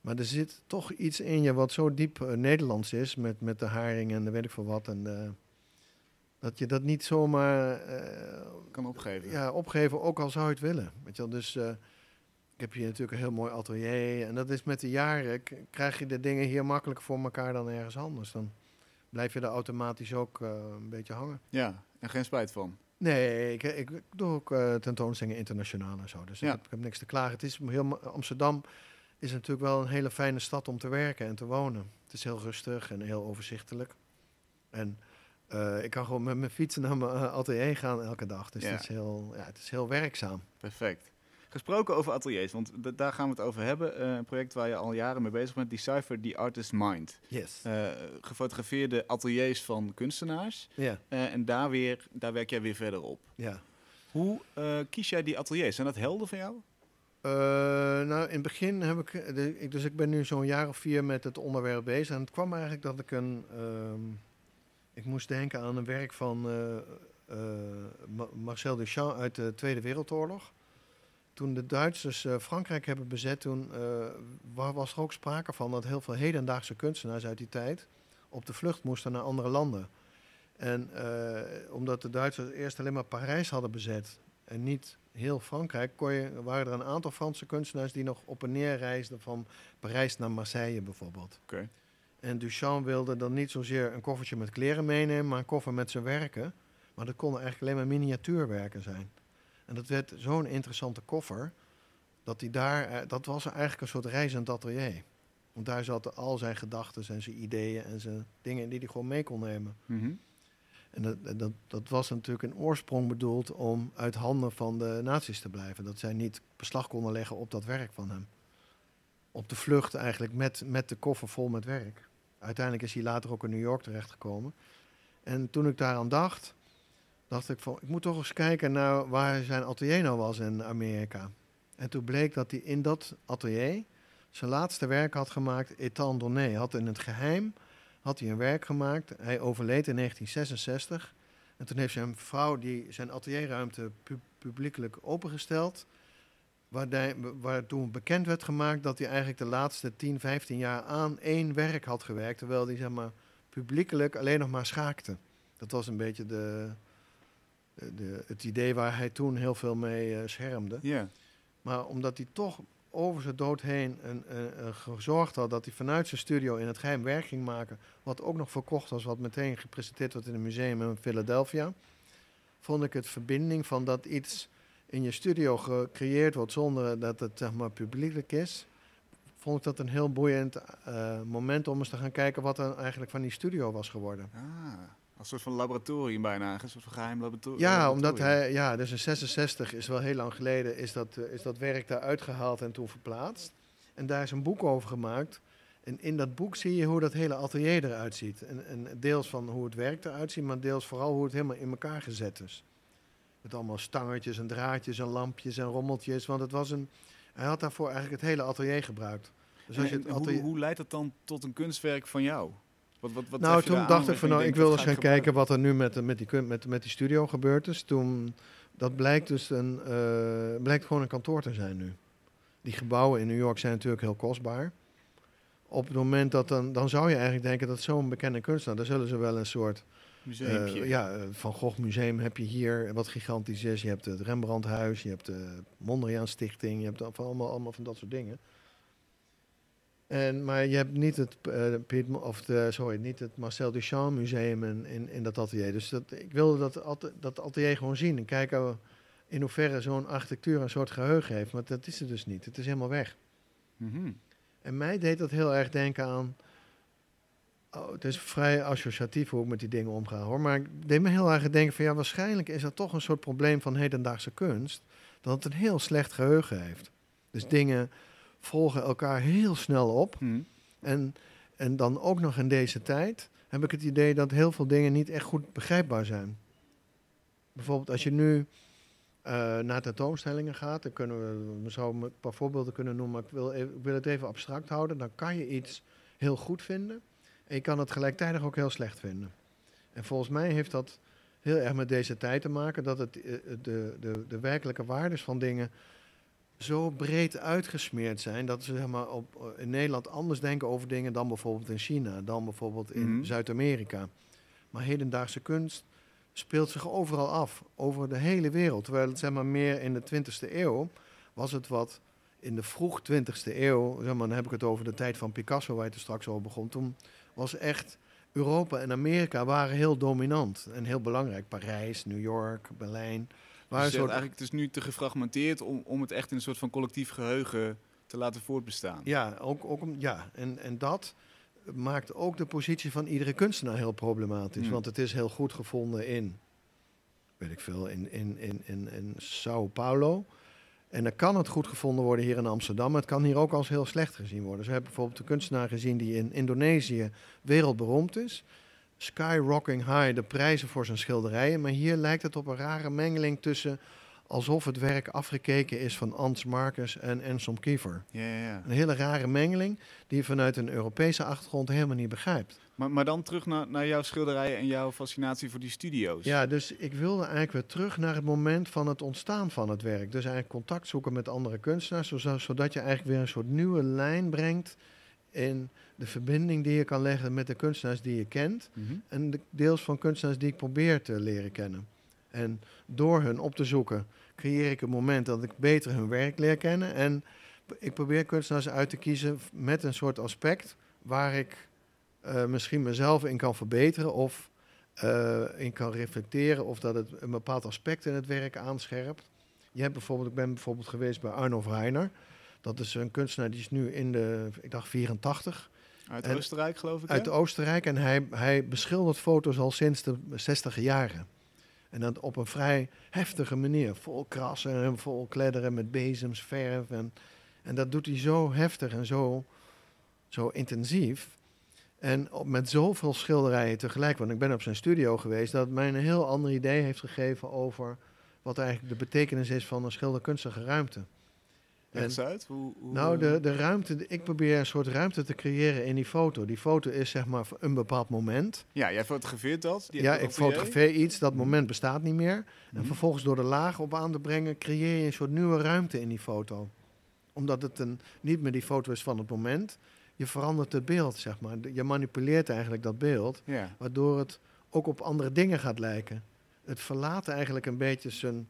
Maar er zit toch iets in je wat zo diep eh, Nederlands is, met, met de haring en de weet ik veel wat. En, dat je dat niet zomaar eh, Kan opgeven. ja, opgeven, ook al zou je het willen. Weet je wel? Dus eh, ik heb hier natuurlijk een heel mooi atelier. En dat is met de jaren, krijg je de dingen hier makkelijker voor elkaar dan ergens anders. Dan blijf je er automatisch ook eh, een beetje hangen. Ja, en geen spijt van. Nee, ik, ik, doe ook eh, tentoonstellingen internationaal en zo. Dus Ja. ik, heb, ik heb niks te klagen. Het is heel, Amsterdam is natuurlijk wel een hele fijne stad om te werken en te wonen. Het is heel rustig en heel overzichtelijk. En eh, ik kan gewoon met mijn fiets naar mijn atelier gaan elke dag. Dus Ja. het, is heel, ja, het is heel werkzaam. Perfect. Gesproken over ateliers, want daar gaan we het over hebben. Eh, een project waar je al jaren mee bezig bent, Decipher the Artist Mind. Yes. Eh, gefotografeerde ateliers van kunstenaars. Ja, Eh, en daar, weer, daar werk jij weer verder op. ja. Hoe kies jij die ateliers? Zijn dat helden van jou? Nou, in het begin heb ik. Dus ik ben nu zo'n jaar of vier met het onderwerp bezig. En het kwam eigenlijk dat ik een... ehm, ik moest denken aan een werk van Ma- Marcel Duchamp uit de Tweede Wereldoorlog. Toen de Duitsers eh, Frankrijk hebben bezet, toen eh, wa- was er ook sprake van dat heel veel hedendaagse kunstenaars uit die tijd op de vlucht moesten naar andere landen. En eh, omdat de Duitsers eerst alleen maar Parijs hadden bezet en niet heel Frankrijk, kon je, waren er een aantal Franse kunstenaars die nog op en neer reisden van Parijs naar Marseille bijvoorbeeld. Oké. En Duchamp wilde dan niet zozeer een koffertje met kleren meenemen, maar een koffer met zijn werken. Maar dat konden eigenlijk alleen maar miniatuurwerken zijn. En dat werd zo'n interessante koffer, dat, hij daar, eh, dat was eigenlijk een soort reizend atelier. Want daar zaten al zijn gedachten en zijn ideeën en zijn dingen die hij gewoon mee kon nemen. Mhm. En dat, dat, dat was natuurlijk in oorsprong bedoeld om uit handen van de nazi's te blijven. Dat zij niet beslag konden leggen op dat werk van hem. Op de vlucht eigenlijk met, met de koffer vol met werk. Uiteindelijk is hij later ook in New York terechtgekomen. En toen ik daaraan dacht, dacht ik van, ik moet toch eens kijken naar waar zijn atelier nou was in Amerika. En toen bleek dat hij in dat atelier zijn laatste werk had gemaakt, Etan Donné. Had in het geheim had hij een werk gemaakt. Hij overleed in 1966. En toen heeft zijn vrouw die zijn atelierruimte pu- publiekelijk opengesteld. Waar toen bekend werd gemaakt dat hij eigenlijk de laatste 10, 15 jaar aan één werk had gewerkt. Terwijl hij zeg maar, publiekelijk alleen nog maar schaakte. Dat was een beetje de, de, het idee waar hij toen heel veel mee eh, schermde. Maar omdat hij toch over zijn dood heen een, een- een gezorgd had dat hij vanuit zijn studio in het geheim werk ging maken. Wat ook nog verkocht was, wat meteen gepresenteerd wordt in een museum in Philadelphia. Vond ik het verbinding van dat iets in je studio gecreëerd wordt zonder dat het zeg maar, publiekelijk is. Vond ik dat een heel boeiend eh, moment om eens te gaan kijken wat er eigenlijk van die studio was geworden. Ah, een soort van laboratorium bijna. Een soort van geheim laboratorium. Ja, omdat hij, ja, dus in 66 is wel heel lang geleden, is dat, eh, is dat werk daar uitgehaald en toen verplaatst. En daar is een boek over gemaakt. En in dat boek zie je hoe dat hele atelier eruit ziet. En, en deels van hoe het werk eruit ziet, maar deels vooral hoe het helemaal in elkaar gezet is. Met allemaal stangetjes en draadjes en lampjes en rommeltjes. Want het was een, hij had daarvoor eigenlijk het hele atelier gebruikt. Dus als je het hoe, atelier... hoe leidt dat dan tot een kunstwerk van jou? Wat, wat, wat Nou, toen dacht ik van, nou, ik wil eens ga gaan kijken wat er nu met, met, die, met, met die studio gebeurd is. Toen, dat blijkt dus een, eh, blijkt gewoon een kantoor te zijn nu. Die gebouwen in New York zijn natuurlijk heel kostbaar. Op het moment dat dan, dan zou je eigenlijk denken dat zo'n bekende kunstenaar, daar zullen ze wel een soort eh, ja, eh, Van Gogh Museum heb je hier, wat gigantisch is. Je hebt het Rembrandthuis, je hebt de Mondriaan Stichting, je hebt allemaal, allemaal van dat soort dingen. En, maar je hebt niet het, eh, Piet, of de, sorry, niet het Marcel Duchamp Museum in, in, in dat atelier. Dus dat, ik wilde dat, dat atelier gewoon zien en kijken in hoeverre zo'n architectuur een soort geheugen heeft. Maar dat is het dus niet. Het is helemaal weg. Mhm. En mij deed dat heel erg denken aan Oh, het is vrij associatief hoe ik met die dingen omga hoor. Maar ik deed me heel erg denken van ja, waarschijnlijk is dat toch een soort probleem van hedendaagse kunst. Dat het een heel slecht geheugen heeft. Dus dingen volgen elkaar heel snel op. Hm. En, en dan ook nog in deze tijd heb ik het idee dat heel veel dingen niet echt goed begrijpbaar zijn. Bijvoorbeeld als je nu eh, naar tentoonstellingen gaat, dan kunnen we, we zouden een paar voorbeelden kunnen noemen, maar ik wil, even- ik wil het even abstract houden. Dan kan je iets heel goed vinden en je kan het gelijktijdig ook heel slecht vinden. En volgens mij heeft dat heel erg met deze tijd te maken, dat het, eh, de, de, de werkelijke waardes van dingen zo breed uitgesmeerd zijn dat ze zeg maar, op, eh, in Nederland anders denken over dingen dan bijvoorbeeld in China, dan bijvoorbeeld in Mhm. Zuid-Amerika. Maar hedendaagse kunst speelt zich overal af, over de hele wereld. Terwijl het zeg maar, meer in de 20e eeuw was het wat in de vroeg 20e eeuw, zeg maar, dan heb ik het over de tijd van Picasso, waar je het straks over begon. Toen was echt Europa en Amerika waren heel dominant en heel belangrijk. Parijs, New York, Berlijn. Dus een zegt soort eigenlijk, het is nu te gefragmenteerd om, om het echt in een soort van collectief geheugen te laten voortbestaan. Ja, ook, ook om, ja. En, en dat maakt ook de positie van iedere kunstenaar heel problematisch. Hmm. Want het is heel goed gevonden in, weet ik veel, in, in, in, in, in Sao Paulo. En dan kan het goed gevonden worden hier in Amsterdam. Maar het kan hier ook als heel slecht gezien worden. Ze hebben bijvoorbeeld een kunstenaar gezien die in Indonesië wereldberoemd is. Skyrocking high, de prijzen voor zijn schilderijen. Maar hier lijkt het op een rare mengeling tussen... alsof het werk afgekeken is van Ans Marcus en Anselm Kiefer. Ja, ja, ja. Een hele rare mengeling die je vanuit een Europese achtergrond helemaal niet begrijpt. Maar, maar dan terug naar, naar jouw schilderijen en jouw fascinatie voor die studio's. Ja, dus ik wilde eigenlijk weer terug naar het moment van het ontstaan van het werk. Dus eigenlijk contact zoeken met andere kunstenaars, zodat je eigenlijk weer een soort nieuwe lijn brengt in de verbinding die je kan leggen met de kunstenaars die je kent. Mhm. En de deels van kunstenaars die ik probeer te leren kennen. En door hun op te zoeken, creëer ik een moment dat ik beter hun werk leer kennen. En ik probeer kunstenaars uit te kiezen met een soort aspect waar ik eh, misschien mezelf in kan verbeteren of eh, in kan reflecteren of dat het een bepaald aspect in het werk aanscherpt. Je hebt bijvoorbeeld, ik ben bijvoorbeeld geweest bij Arnold Reiner. Dat is een kunstenaar die is nu in de, ik dacht 84, Uit En- Oostenrijk, geloof ik. uit hè? Oostenrijk. En hij, hij beschildert foto's al sinds de 60 jaren. En dat op een vrij heftige manier. Vol krassen en vol kledderen met bezems, verf. En, en dat doet hij zo heftig en zo, zo intensief. En op, met zoveel schilderijen tegelijk. Want ik ben op zijn studio geweest. Dat het mij een heel ander idee heeft gegeven over wat eigenlijk de betekenis is van een schilderkunstige ruimte. Leg En- eens uit. Hoe, hoe, nou, de, de ruimte, ik probeer een soort ruimte te creëren in die foto. Die foto is zeg maar een bepaald moment. Ja, jij fotografeert dat. die- ja, ik fotografeer iets, dat Mhm. moment bestaat niet meer. En Mhm. vervolgens door de laag op aan te brengen, creëer je een soort nieuwe ruimte in die foto. Omdat het een, niet meer die foto is van het moment. Je verandert het beeld, zeg maar. Je manipuleert eigenlijk dat beeld, Ja. waardoor het ook op andere dingen gaat lijken. Het verlaat eigenlijk een beetje zijn,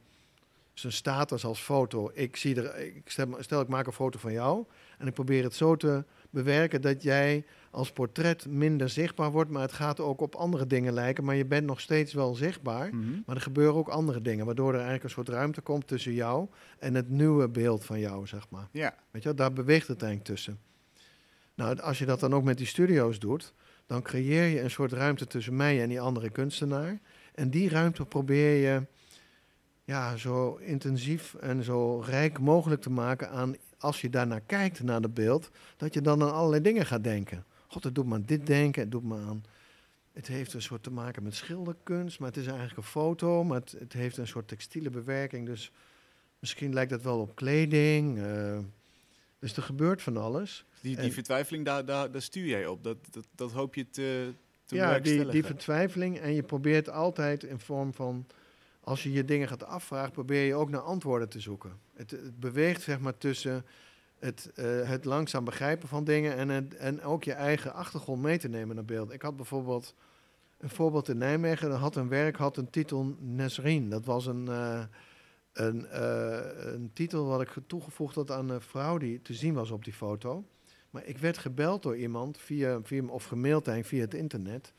zijn status als foto. Ik, zie er, ik stel, stel, ik maak een foto van jou en ik probeer het zo te bewerken dat jij als portret minder zichtbaar wordt, maar het gaat ook op andere dingen lijken, maar je bent nog steeds wel zichtbaar. Mhm. Maar er gebeuren ook andere dingen, waardoor er eigenlijk een soort ruimte komt tussen jou en het nieuwe beeld van jou, zeg maar. Ja. Weet je, daar beweegt het eigenlijk tussen. Nou, als je dat dan ook met die studio's doet, dan creëer je een soort ruimte tussen mij en die andere kunstenaar. En die ruimte probeer je ja, zo intensief en zo rijk mogelijk te maken aan, als je daarnaar kijkt, naar het beeld, dat je dan aan allerlei dingen gaat denken. God, het doet me aan dit denken, het doet me aan... Het heeft een soort te maken met schilderkunst, maar het is eigenlijk een foto, maar het, het heeft een soort textiele bewerking, dus misschien lijkt het wel op kleding. eh, dus er gebeurt van alles. Die, die En- vertwijfeling, daar, daar, daar stuur jij op. Dat, dat, dat hoop je te, te ja, die, die vertwijfeling. En je probeert altijd in vorm van, als je je dingen gaat afvragen, probeer je ook naar antwoorden te zoeken. Het, beweegt zeg maar tussen het, eh, het langzaam begrijpen van dingen en, het, en ook je eigen achtergrond mee te nemen naar beeld. Ik had bijvoorbeeld een voorbeeld in Nijmegen. Dat had een werk, had een titel Nesrien. Dat was een, eh, een, eh, een titel wat ik toegevoegd had aan een vrouw die te zien was op die foto. Maar ik werd gebeld door iemand, via, via, of gemaild via het internet.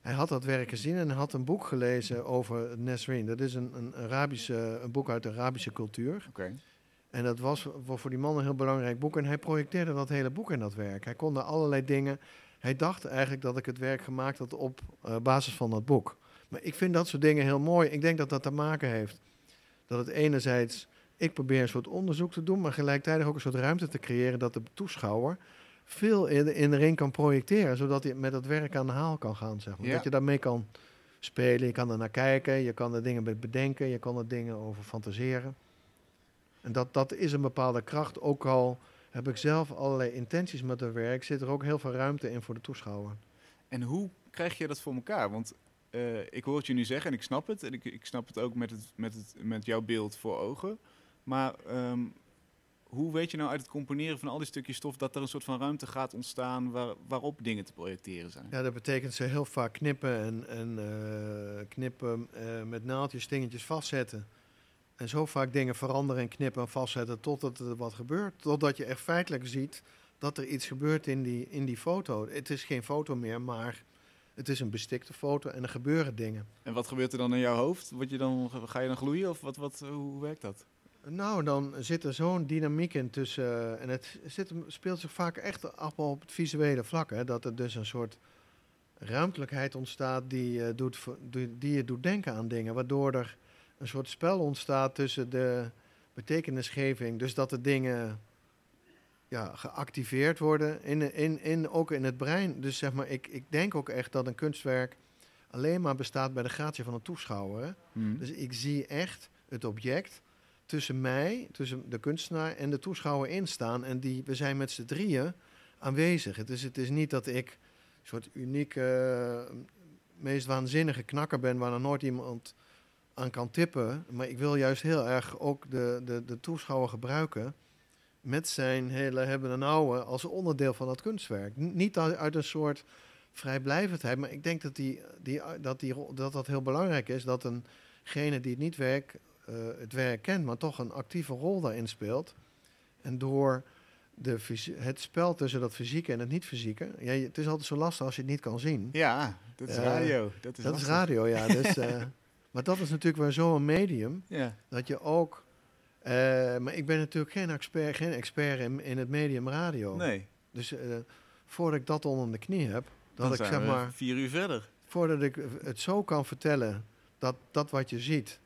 Hij had dat werk gezien en had een boek gelezen over Nesreen. Dat is een, een, Arabische, een boek uit de Arabische cultuur. Oké. En dat was voor, die man een heel belangrijk boek. En hij projecteerde dat hele boek in dat werk. Hij kon allerlei dingen. Hij dacht eigenlijk dat ik het werk gemaakt had op eh, basis van dat boek. Maar ik vind dat soort dingen heel mooi. Ik denk dat dat te maken heeft dat het enerzijds ik probeer een soort onderzoek te doen, maar gelijktijdig ook een soort ruimte te creëren dat de toeschouwer veel in, in erin kan projecteren, zodat hij met dat werk aan de haal kan gaan. Zeg maar. Ja. Dat je daarmee kan spelen, je kan er naar kijken, je kan er dingen bij bedenken, je kan er dingen over fantaseren. En dat, dat is een bepaalde kracht, ook al heb ik zelf allerlei intenties met het werk, zit er ook heel veel ruimte in voor de toeschouwer. En hoe krijg je dat voor elkaar? Want eh, ik hoor het je nu zeggen en ik snap het. En ik, ik snap het ook met, het, met, het, met jouw beeld voor ogen. Maar ehm, hoe weet je nou uit het componeren van al die stukjes stof dat er een soort van ruimte gaat ontstaan waar, waarop dingen te projecteren zijn? Ja, dat betekent ze heel vaak knippen en, en eh, knippen eh, met naaldjes, dingetjes vastzetten. En zo vaak dingen veranderen en knippen en vastzetten totdat er wat gebeurt. Totdat je echt feitelijk ziet dat er iets gebeurt in die, in die foto. Het is geen foto meer, maar het is een bestikte foto en er gebeuren dingen. En wat gebeurt er dan in jouw hoofd? Word je dan, ga je dan gloeien of wat, wat, hoe werkt dat? Nou, dan zit er zo'n dynamiek in tussen. En het zit, speelt zich vaak echt af op het visuele vlak. Hè, dat er dus een soort ruimtelijkheid ontstaat die, eh, doet, die, die je doet denken aan dingen. Waardoor er een soort spel ontstaat tussen de betekenisgeving. Dus dat de dingen ja, geactiveerd worden, in, in, in, ook in het brein. Dus zeg maar, ik, ik denk ook echt dat een kunstwerk alleen maar bestaat bij de gratie van een toeschouwer. Hè. Hm. Dus ik zie echt het object tussen mij, tussen de kunstenaar en de toeschouwer instaan. En die, we zijn met z'n drieën aanwezig. Het is, het is niet dat ik een soort unieke, eh, meest waanzinnige knakker ben waar nooit iemand aan kan tippen. Maar ik wil juist heel erg ook de, de, de toeschouwer gebruiken met zijn hele hebben en houden als onderdeel van dat kunstwerk. Niet uit, een soort vrijblijvendheid, maar ik denk dat, die, die, dat, die, dat dat heel belangrijk is. Dat eengene die het niet werk, eh, het werk kent, maar toch een actieve rol daarin speelt. En door de, het spel tussen dat fysieke en het niet-fysieke. Ja, het is altijd zo lastig als je het niet kan zien. Ja, dat is Eh, radio. Dat is, dat is lastig. radio, ja. (laughs) Dus, eh, maar dat is natuurlijk weer zo'n medium Ja. dat je ook. eh, maar ik ben natuurlijk geen expert, geen expert in, in het medium radio. Nee, Dus eh, voordat ik dat onder de knie heb, dat dan ik zeg maar, vier uur verder. voordat ik het zo kan vertellen dat dat wat je ziet,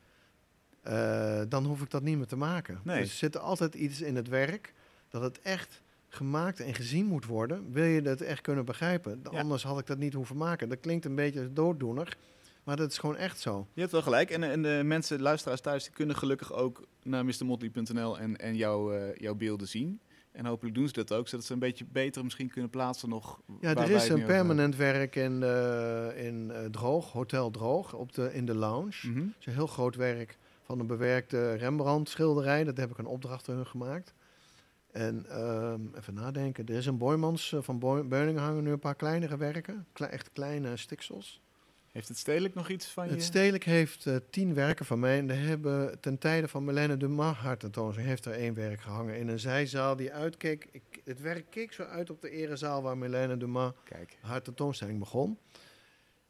eh, dan hoef ik dat niet meer te maken. Nee. Dus er zit altijd iets in het werk dat het echt gemaakt en gezien moet worden. Wil je het echt kunnen begrijpen? Ja. Anders had ik dat niet hoeven maken. Dat klinkt een beetje dooddoener, maar dat is gewoon echt zo. Je hebt wel gelijk. En, en de mensen, de luisteraars thuis, die kunnen gelukkig ook naar mrmotley.nl en, en jouw, eh, jouw beelden zien. En hopelijk doen ze dat ook, zodat ze een beetje beter misschien kunnen plaatsen nog. Ja, er is een over permanent werk in, de, in eh, Droog, Hotel Droog, op de, in de lounge. Is een heel groot werk van een bewerkte Rembrandt-schilderij. Dat heb ik een opdracht hun gemaakt. En ehm, even nadenken. Er is een Boymans eh, van Boy- Beuningen hangen nu een paar kleinere werken. Kle- echt kleine stiksels. Heeft het stedelijk nog iets van je? Het Stedelijk heeft eh, tien werken van mij. En er hebben ten tijde van Marlene Dumas haar tentoonstelling heeft er één werk gehangen. In een zijzaal die uitkeek. Ik, het werk keek zo uit op de erezaal waar Marlene Dumas Kijk. haar tentoonstelling begon.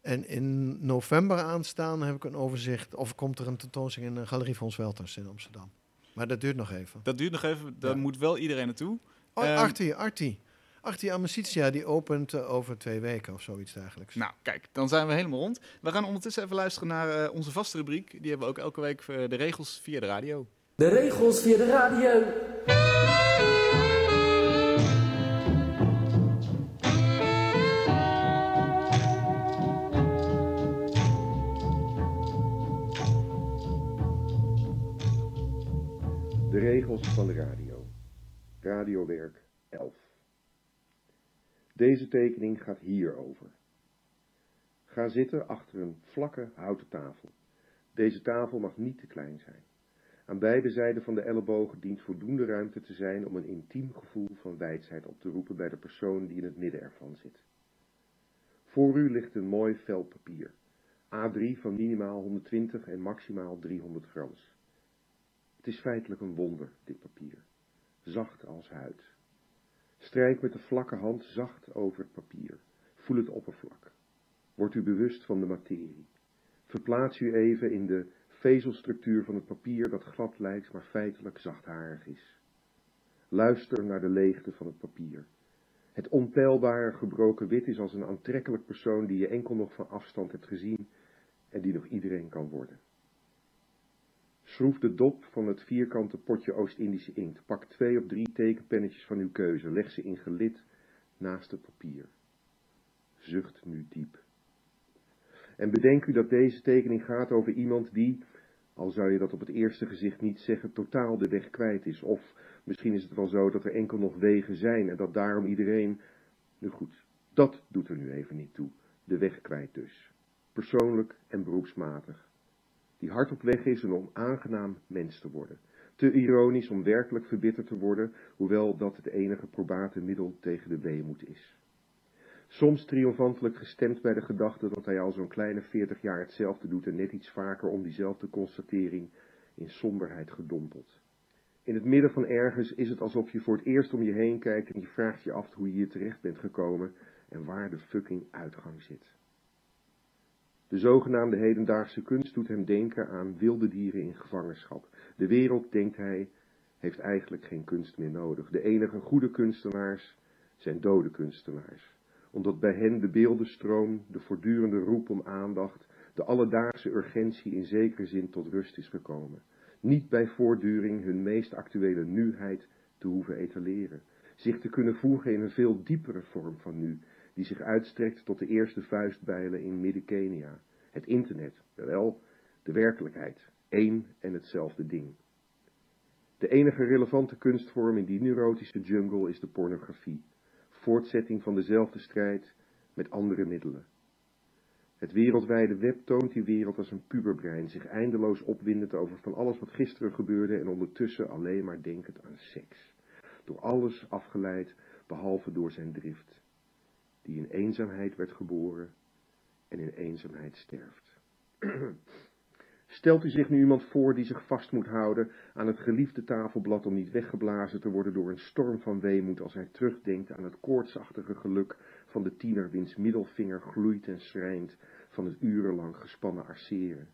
En in november aanstaan heb ik een overzicht, of komt er een tentoonstelling in de Galerie Fons Welters in Amsterdam. Maar dat duurt nog even. Dat duurt nog even, daar Ja. moet wel iedereen naartoe. Oh, Ehm, Artie, Artie. Artie Amicitia, die opent eh, over twee weken of zoiets dergelijks. Nou, kijk, dan zijn we helemaal rond. We gaan ondertussen even luisteren naar eh, onze vaste rubriek. Die hebben we ook elke week, eh, de regels via de radio. De regels via de radio. Regels van de radio. Radiowerk 11. Deze tekening gaat hierover. Ga zitten achter een vlakke houten tafel. Deze tafel mag niet te klein zijn. Aan beide zijden van de ellebogen dient voldoende ruimte te zijn om een intiem gevoel van wijsheid op te roepen bij de persoon die in het midden ervan zit. Voor u ligt een mooi vel papier. A3 van minimaal 120 en maximaal 300 grams. Het is feitelijk een wonder, dit papier. Zacht als huid. Strijk met de vlakke hand zacht over het papier. Voel het oppervlak. Wordt u bewust van de materie. Verplaats u even in de vezelstructuur van het papier dat glad lijkt, maar feitelijk zachtharig is. Luister naar de leegte van het papier. Het onpeilbare gebroken wit is als een aantrekkelijk persoon die je enkel nog van afstand hebt gezien en die nog iedereen kan worden. Schroef de dop van het vierkante potje Oost-Indische inkt. Pak twee of drie tekenpennetjes van uw keuze. Leg ze in gelid naast het papier. Zucht nu diep. En bedenk u dat deze tekening gaat over iemand die, al zou je dat op het eerste gezicht niet zeggen, totaal de weg kwijt is. Of misschien is het wel zo dat er enkel nog wegen zijn en dat daarom iedereen. Nu goed, dat doet er nu even niet toe. De weg kwijt dus. Persoonlijk en beroepsmatig. Die hard op weg is een onaangenaam mens te worden. Te ironisch om werkelijk verbitterd te worden, hoewel dat het enige probate middel tegen de weemoed is. Soms triomfantelijk gestemd bij de gedachte dat hij al zo'n kleine veertig jaar hetzelfde doet en net iets vaker om diezelfde constatering in somberheid gedompeld. In het midden van ergens is het alsof je voor het eerst om je heen kijkt en je vraagt je af hoe je hier terecht bent gekomen en waar de fucking uitgang zit. De zogenaamde hedendaagse kunst doet hem denken aan wilde dieren in gevangenschap. De wereld, denkt hij, heeft eigenlijk geen kunst meer nodig. De enige goede kunstenaars zijn dode kunstenaars omdat bij hen de beeldenstroom, de voortdurende roep om aandacht, de alledaagse urgentie in zekere zin tot rust is gekomen. Niet bij voortduring hun meest actuele nuheid te hoeven etaleren, zich te kunnen voegen in een veel diepere vorm van nu, die zich uitstrekt tot de eerste vuistbijlen in Midden-Kenia. Het internet, wel, de werkelijkheid, één en hetzelfde ding. De enige relevante kunstvorm in die neurotische jungle is de pornografie voortzetting van dezelfde strijd met andere middelen. Het wereldwijde web toont die wereld als een puberbrein, zich eindeloos opwindend over van alles wat gisteren gebeurde en ondertussen alleen maar denkend aan seks. Door alles afgeleid, behalve door zijn drift, die in eenzaamheid werd geboren en in eenzaamheid sterft. (clears throat) Stelt u zich nu iemand voor die zich vast moet houden aan het geliefde tafelblad om niet weggeblazen te worden door een storm van weemoed als hij terugdenkt aan het koortsachtige geluk van de tiener wiens middelvinger gloeit en schrijnt van het urenlang gespannen arceren.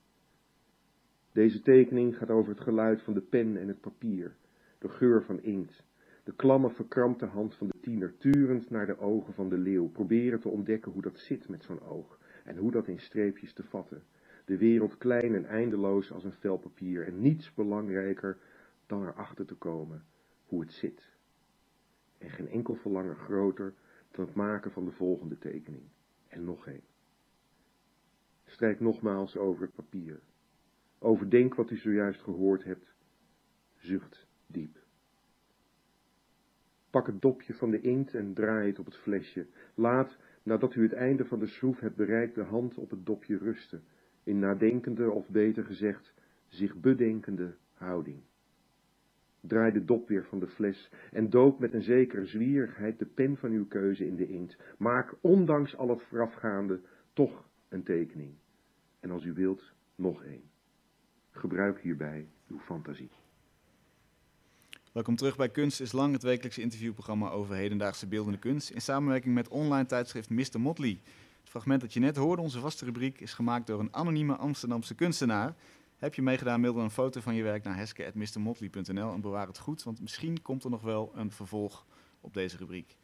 Deze tekening gaat over het geluid van de pen en het papier, de geur van inkt, de klamme verkrampte hand van de tiener, turend naar de ogen van de leeuw, proberen te ontdekken hoe dat zit met zo'n oog en hoe dat in streepjes te vatten de wereld klein en eindeloos als een vel papier en niets belangrijker dan erachter te komen hoe het zit. En geen enkel verlangen groter dan het maken van de volgende tekening. En nog een. Strijk nogmaals over het papier. Overdenk wat u zojuist gehoord hebt. Zucht diep. Pak het dopje van de inkt en draai het op het flesje. Laat, nadat u het einde van de schroef hebt bereikt, de hand op het dopje rusten in nadenkende, of beter gezegd, zich bedenkende houding. Draai de dop weer van de fles en doop met een zekere zwierigheid de pen van uw keuze in de inkt. Maak, ondanks al het voorafgaande, toch een tekening. En als u wilt, nog één. Gebruik hierbij uw fantasie. Welkom terug bij Kunst is Lang, het wekelijkse interviewprogramma over hedendaagse beeldende kunst, in samenwerking met online tijdschrift Mr. Motley. Het fragment dat je net hoorde, onze vaste rubriek, is gemaakt door een anonieme Amsterdamse kunstenaar. Heb je meegedaan, mail dan een foto van je werk naar heske.mrmotley.nl en bewaar het goed, want misschien komt er nog wel een vervolg op deze rubriek.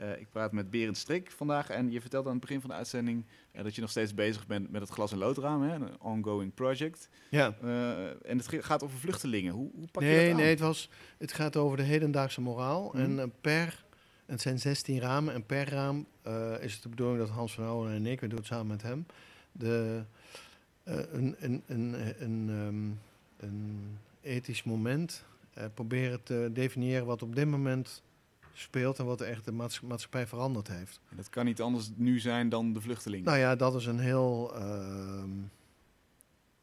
Uh, ik praat met Berend Strik vandaag en je vertelde aan het begin van de uitzending uh, dat je nog steeds bezig bent met het glas- en loodraam, hè, een ongoing project. Ja. Uh, en het gaat over vluchtelingen. Hoe, hoe pak nee, je dat aan? Nee, het, was, het gaat over de hedendaagse moraal. Mhm. En per het zijn 16 ramen en per raam is het de bedoeling dat Hans van Ouwen en ik, we doen het samen met hem, de, een, een, een, een, um, een ethisch moment proberen te definiëren wat op dit moment speelt en wat echt de maats maatschappij veranderd heeft. En dat kan niet anders nu zijn dan de vluchtelingen. Nou ja, dat is een heel, uh,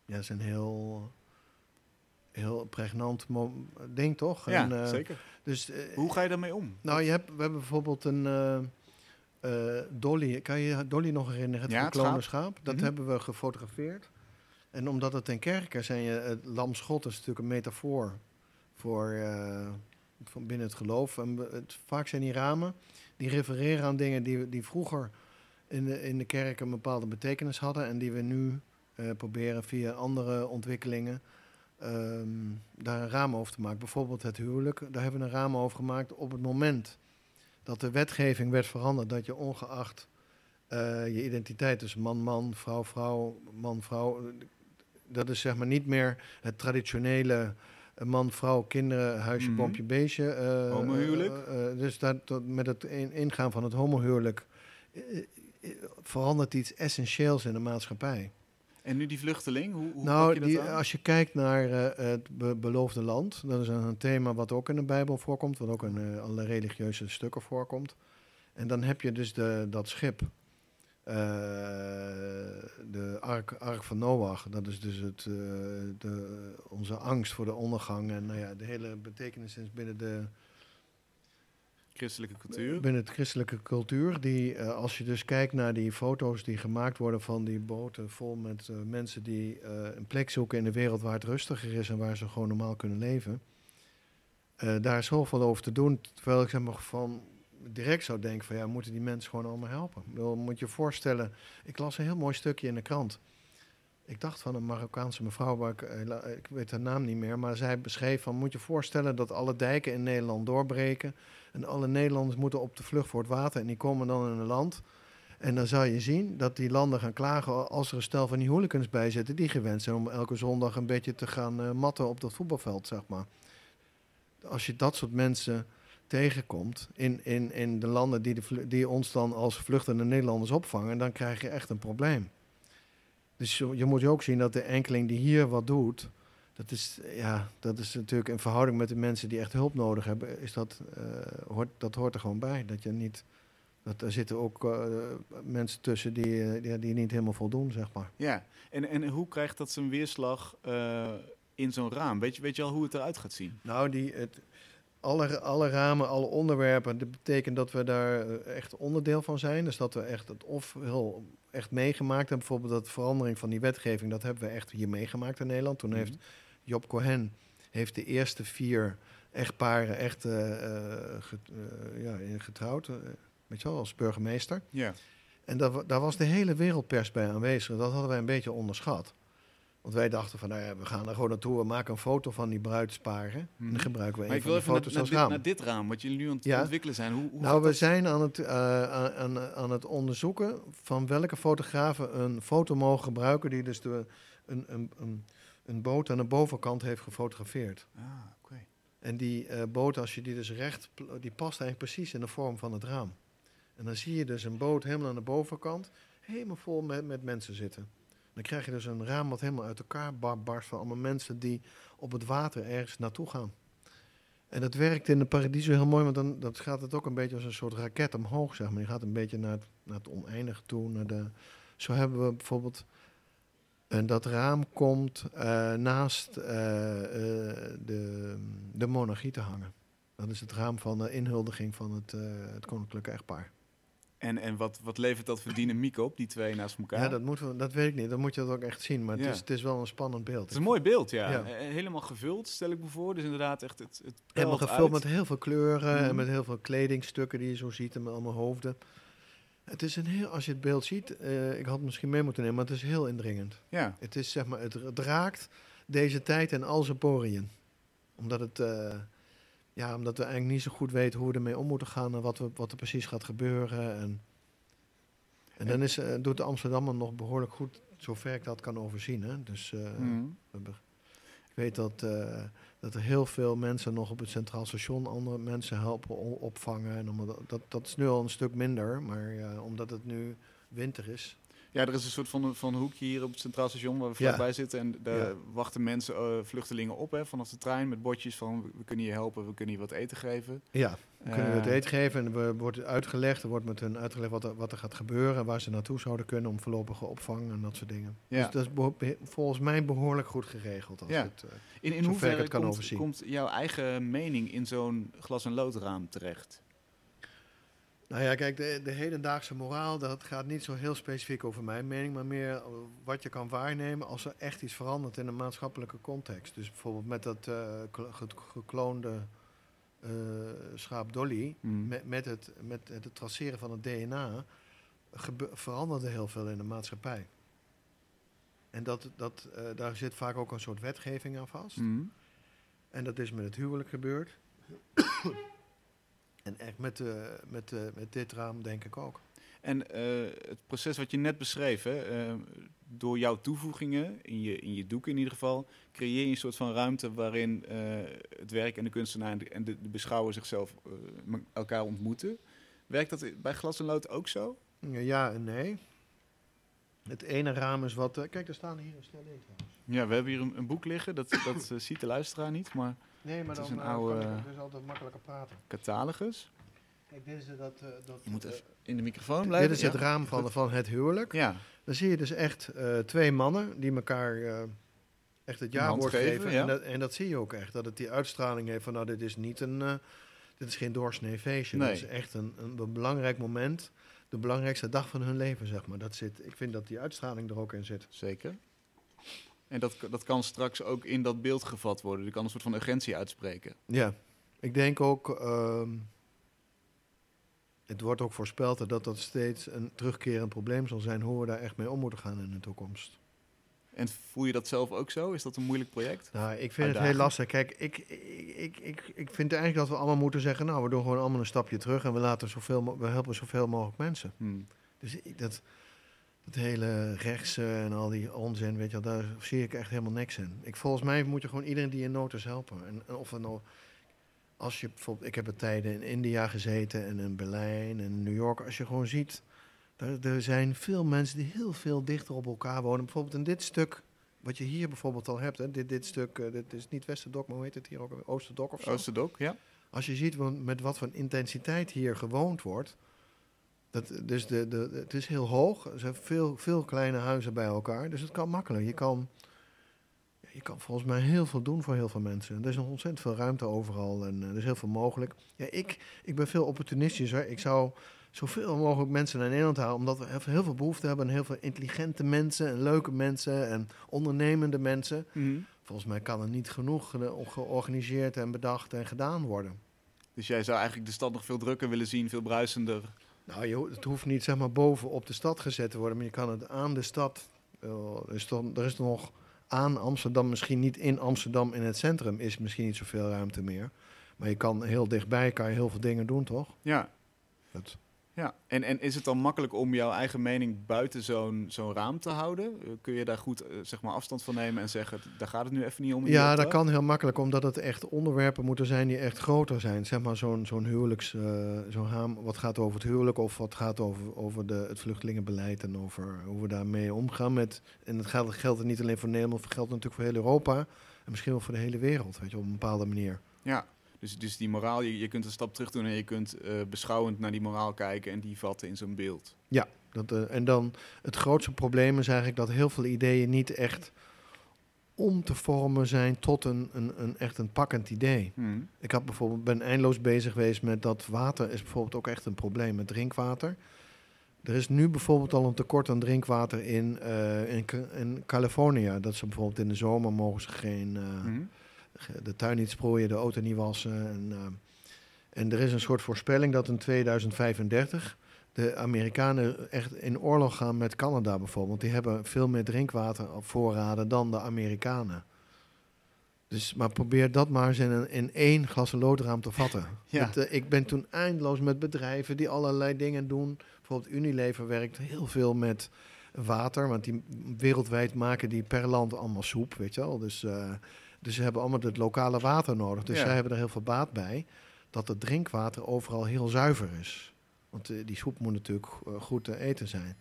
ja, is een heel, heel pregnant ding, toch? Ja, en, uh, zeker. Dus, uh, Hoe ga je daarmee om? Nou, je hebt, we hebben bijvoorbeeld een uh, Dolly. Kan je Dolly nog herinneren? Het ja, gekloonde schaap. Mhm. Dat mm -hmm. hebben we gefotografeerd. En omdat het ten kerke zijn, je, het lam schot is natuurlijk een metafoor voor, van binnen het geloof. En het, vaak zijn die ramen die refereren aan dingen die, die vroeger in de, in de kerk een bepaalde betekenis hadden en die we nu proberen via andere ontwikkelingen Um, daar een raam over te maken. Bijvoorbeeld het huwelijk, daar hebben we een raam over gemaakt op het moment dat de wetgeving werd veranderd. Dat je ongeacht eh, je identiteit, dus man-man, vrouw-vrouw, man-vrouw. eh, Dat is zeg maar niet meer het traditionele eh, man, vrouw, kinderen, huisje, Mhm. pompje, beestje. eh, Homohuwelijk? eh, eh, dus dat, dat met het in- ingaan van het homohuwelijk verandert iets essentieels in de maatschappij. En nu die vluchteling, hoe, hoe pak Nou, je dat die, als je kijkt naar het be- beloofde land, dat is een, een thema wat ook in de Bijbel voorkomt, wat ook in alle religieuze stukken voorkomt. En dan heb je dus de, dat schip, eh, de ark, ark van Noach. Dat is dus het, eh, de, onze angst voor de ondergang en nou ja, de hele betekenis is binnen de, Christelijke cultuur. binnen het christelijke cultuur. Die, eh, als je dus kijkt naar die foto's die gemaakt worden van die boten vol met mensen die een plek zoeken in de wereld waar het rustiger is en waar ze gewoon normaal kunnen leven. Daar is zoveel over te doen. Terwijl ik zeg maar van direct zou denken van ja, moeten die mensen gewoon allemaal helpen. Bedoel, moet je je voorstellen, ik las een heel mooi stukje in de krant. Ik dacht van een Marokkaanse mevrouw, waar ik, eh, ik weet haar naam niet meer, maar zij beschreef van moet je voorstellen dat alle dijken in Nederland doorbreken. En alle Nederlanders moeten op de vlucht voor het water en die komen dan in een land. En dan zou je zien dat die landen gaan klagen als er een stel van die hooligans bij zitten... die gewend zijn om elke zondag een beetje te gaan eh, matten op dat voetbalveld, zeg maar. Als je dat soort mensen tegenkomt in, in, in de landen die, de, die ons dan als vluchtende Nederlanders opvangen... dan krijg je echt een probleem. Dus je, je moet je ook zien dat de enkeling die hier wat doet... Dat is, ja, dat is natuurlijk in verhouding met de mensen die echt hulp nodig hebben, is dat, eh, hoort, dat hoort er gewoon bij. Dat je niet, dat er zitten ook eh, mensen tussen die, eh, die, die niet helemaal voldoen, zeg maar. Ja, en, en hoe krijgt dat zijn weerslag in zo'n raam? Weet je, weet je al hoe het eruit gaat zien? Nou, die, het, alle, alle ramen, alle onderwerpen, dat betekent dat we daar eh, echt onderdeel van zijn. Dus dat we echt het of heel echt meegemaakt hebben. Bijvoorbeeld dat verandering van die wetgeving, dat hebben we echt hier meegemaakt in Nederland. Toen heeft Job Cohen heeft de eerste vier echtparen echt eh, eh, get- eh, ja, getrouwd, weet je wel, als burgemeester. Ja. En daar, daar was de hele wereldpers bij aanwezig. Dat hadden wij een beetje onderschat. Want wij dachten van, nou ja, we gaan er gewoon naartoe, we maken een foto van die bruidsparen. En Mhm. dan gebruiken we Maar een van wil die foto's naar, als dit, raam. naar dit raam, wat jullie nu aan het Ja. ontwikkelen zijn. Hoe, hoe Nou, we dat? zijn aan het, eh, aan, aan, het onderzoeken van welke fotografen een foto mogen gebruiken die dus de, een, een, een, een boot aan de bovenkant heeft gefotografeerd. Ah, oké. En die eh, boot, als je die dus recht, die past eigenlijk precies in de vorm van het raam. En dan zie je dus een boot helemaal aan de bovenkant, helemaal vol met, met mensen zitten. Dan krijg je dus een raam wat helemaal uit elkaar bar- barst van allemaal mensen die op het water ergens naartoe gaan. En dat werkt in de Paradiso heel mooi, want dan dat gaat het ook een beetje als een soort raket omhoog, zeg maar. Je gaat een beetje naar het, naar het oneindige toe. Naar de, zo hebben we bijvoorbeeld... En dat raam komt eh, naast eh, eh, de, de monarchie te hangen. Dat is het raam van de inhuldiging van het, eh, het koninklijke echtpaar. En, en wat, wat levert dat voor dynamiek op, die twee naast elkaar? Ja, dat, moeten we, dat weet ik niet. Dan moet je dat ook echt zien. Maar Ja. het, is, het is wel een spannend beeld. Het is een mooi beeld, ja. Ja. Eh, Helemaal gevuld, stel ik me voor. Dus inderdaad echt het, het Helemaal gevuld uit. met heel veel kleuren Mhm. en met heel veel kledingstukken die je zo ziet en met allemaal hoofden. Het is een heel, als je het beeld ziet, eh, ik had het misschien mee moeten nemen, maar het is heel indringend. Ja, Het is zeg maar, het, het raakt deze tijd en al zijn poriën. Omdat het, eh, ja, omdat we eigenlijk niet zo goed weten hoe we ermee om moeten gaan en wat, we, wat er precies gaat gebeuren. En, en dan is, eh, doet de Amsterdammer nog behoorlijk goed, zover ik dat kan overzien. Hè? Dus eh, Mhm. ik weet dat, eh, dat er heel veel mensen nog op het Centraal Station andere mensen helpen opvangen. En omdat, dat, dat is nu al een stuk minder, maar omdat het nu winter is. Ja, er is een soort van, van hoekje hier op het Centraal Station waar we Ja. vlakbij zitten. En daar Ja. wachten mensen, eh, vluchtelingen op hè, vanaf de trein met bordjes van we kunnen je helpen, we kunnen je wat eten geven. Ja, kunnen we het Eh, eten geven en er wordt uitgelegd, er wordt met hun uitgelegd wat er, wat er gaat gebeuren, en waar ze naartoe zouden kunnen om voorlopige opvang en dat soort dingen. Ja. Dus dat is volgens mij behoorlijk goed geregeld. Als Ja. het, eh, In, in hoeverre het kan komt, overzien. komt jouw eigen mening in zo'n glas- en loodraam terecht? Nou ja, kijk, de, de hedendaagse moraal, dat gaat niet zo heel specifiek over mijn mening, maar meer wat je kan waarnemen als er echt iets verandert in een maatschappelijke context. Dus bijvoorbeeld met dat eh, klo- ge- gekloonde eh, schaap Dolly, Hmm. met, met, het, met het traceren van het DNA, veranderde heel veel in de maatschappij. En dat, dat, eh, daar zit vaak ook een soort wetgeving aan vast. Mhm. En dat is met het huwelijk gebeurd. En echt met, eh, met, eh, met dit raam denk ik ook. En eh, het proces wat je net beschreef, hè, door jouw toevoegingen, in je, in je doek in ieder geval, creëer je een soort van ruimte waarin het werk en de kunstenaar en de, en de, de beschouwer zichzelf elkaar ontmoeten. Werkt dat bij glas en lood ook zo? Ja, en nee. Het ene raam is wat... kijk, er staan hier een stel in. Ja, we hebben hier een, een boek liggen, dat, dat ziet de luisteraar niet, maar Nee, maar Het is dan een eh, oude- kan ik dus altijd makkelijker praten. catalogus. Kijk, dit is dat... eh, dat Je moet eh, even in de microfoon blijven. dit is het ja. raam van, van het huwelijk. Ja, Dan zie je dus echt twee mannen die elkaar echt het jaarwoord hand geven. geven, ja. en, dat, en dat zie je ook echt. Dat het die uitstraling heeft van nou, dit is niet een... dit is geen doorsnee feestje. Nee. Dat is echt een, een, be- belangrijk moment. De belangrijkste dag van hun leven, zeg maar. Dat zit, ik vind dat die uitstraling er ook in zit. zeker. En dat, dat kan straks ook in dat beeld gevat worden. Je kan een soort van urgentie uitspreken. Ja, ik denk ook... ehm, het wordt ook voorspeld dat dat steeds een terugkerend probleem zal zijn... hoe we daar echt mee om moeten gaan in de toekomst. En voel je dat zelf ook zo? Is dat een moeilijk project? Nou, ik vind het heel lastig. Kijk, ik, ik, ik, ik, vind eigenlijk dat we allemaal moeten zeggen... nou, we doen gewoon allemaal een stapje terug... en we, laten zoveel, we helpen zoveel mogelijk mensen. Hmm. Dus ik- dat, dat hele rechtse en al die onzin, weet je wel, daar zie ik echt helemaal niks in. Ik, volgens mij moet je gewoon iedereen die in nood is helpen. En, en of het nou... Als je bijvoorbeeld... Ik heb er tijden in India gezeten en in Berlijn en in New York. Als je gewoon ziet... Er, er zijn veel mensen die heel veel dichter op elkaar wonen. Bijvoorbeeld in dit stuk... Wat je hier bijvoorbeeld al hebt, hè, dit, dit stuk, eh, dit is niet Westerdok, maar hoe heet het hier ook? Oosterdok of zo? Oosterdok, ja. Als je ziet met wat voor intensiteit hier gewoond wordt. Dat, dus de, de, het is heel hoog. Er zijn veel, veel kleine huizen bij elkaar. Dus het kan makkelijk. Je kan, je kan volgens mij heel veel doen voor heel veel mensen. Er is nog ontzettend veel ruimte overal en eh, er is heel veel mogelijk. Ja, ik, ik ben veel opportunistischer. Ik zou zoveel mogelijk mensen naar Nederland halen. Omdat we heel veel- heel veel behoefte hebben aan heel veel intelligente mensen en leuke mensen en ondernemende mensen. Mhm. Volgens mij kan er niet genoeg ge- georganiseerd en bedacht en gedaan worden. Dus jij zou eigenlijk de stad nog veel drukker willen zien, veel bruisender. Nou, je, het hoeft niet zeg maar boven op de stad gezet te worden, maar je kan het aan de stad. eh, er, is dan, er is nog aan Amsterdam, misschien niet in Amsterdam in het centrum, is misschien niet zoveel ruimte meer. Maar je kan heel dichtbij kan je heel veel dingen doen, toch? Ja, Dat, ja. En, en is het dan makkelijk om jouw eigen mening buiten zo'n zo'n raam te houden? Eh, Kun je daar goed eh, zeg maar afstand van nemen en zeggen, daar gaat het nu even niet om? ja, dat kan heel makkelijk, omdat het echt onderwerpen moeten zijn die echt groter zijn. Zeg maar zo'n zo'n huwelijks, eh, zo'n haam, wat gaat over het huwelijk of wat gaat over, over de, het vluchtelingenbeleid en over hoe we daarmee omgaan. Met, en dat geldt, geldt niet alleen voor Nederland, maar geldt natuurlijk voor heel Europa en misschien wel voor de hele wereld, weet je, op een bepaalde manier. Ja, dus, dus die moraal, je, je kunt een stap terug doen en je kunt eh, beschouwend naar die moraal kijken en die vatten in zo'n beeld. Dat, eh, en dan het grootste probleem is eigenlijk dat heel veel ideeën niet echt om te vormen zijn tot een, een, een echt een pakkend idee. Mhm. Ik had bijvoorbeeld, ben eindeloos bezig geweest met dat water is bijvoorbeeld ook echt een probleem met drinkwater. Er is nu bijvoorbeeld al een tekort aan drinkwater in, eh, in, Ca- in Californië. Dat ze bijvoorbeeld in de zomer mogen ze geen, ge- de tuin niet sproeien, de auto niet wassen. En, eh, en er is een soort voorspelling dat in 2035 de Amerikanen echt in oorlog gaan met Canada bijvoorbeeld. Die hebben veel meer drinkwatervoorraden dan de Amerikanen. Dus, maar probeer dat maar eens in, een, in één glas loodraam te vatten. Ja. Eh, ik ben toen eindeloos met bedrijven die allerlei dingen doen. Bijvoorbeeld Unilever werkt heel veel met water. Want die wereldwijd maken die per land allemaal soep, weet je wel. Dus, eh, dus ze hebben allemaal het lokale water nodig. Dus Ja. zij hebben er heel veel baat bij. Dat het drinkwater overal heel zuiver is. Want eh, die soep moet natuurlijk eh, goed te eten zijn.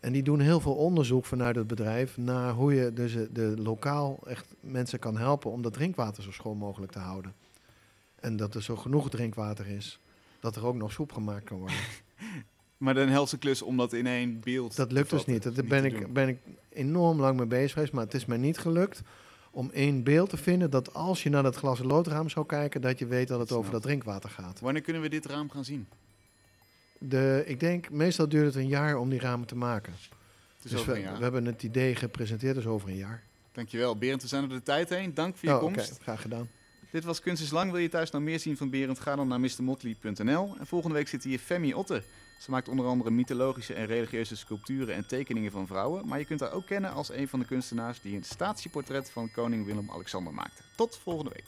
En die doen heel veel onderzoek vanuit het bedrijf naar hoe je dus eh, de lokaal echt mensen kan helpen om dat drinkwater zo schoon mogelijk te houden. En dat er zo genoeg drinkwater is, dat er ook nog soep gemaakt kan worden. (laughs) Maar een helse klus om dat in één beeld Dat lukt dus niet. Daar ben ik, ben ik enorm lang mee bezig geweest, maar het is mij niet gelukt om één beeld te vinden dat als je naar dat glas loodraam zou kijken, dat je weet dat het over dat drinkwater gaat. Wanneer kunnen we dit raam gaan zien? De, ik denk, meestal duurt het een jaar om die ramen te maken. Het is Dus over we, we hebben het idee gepresenteerd, dus over een jaar. Dankjewel. Berend, we zijn er de tijd heen. Dank voor je Oh, komst. graag gedaan. Dit was Kunst is Lang. Wil je thuis nou meer zien van Berend? Ga dan naar mrmotley.nl. En volgende week zit hier Femi Otter. Ze maakt onder andere mythologische en religieuze sculpturen en tekeningen van vrouwen, maar je kunt haar ook kennen als een van de kunstenaars die een statieportret van koning Willem-Alexander maakte. Tot volgende week.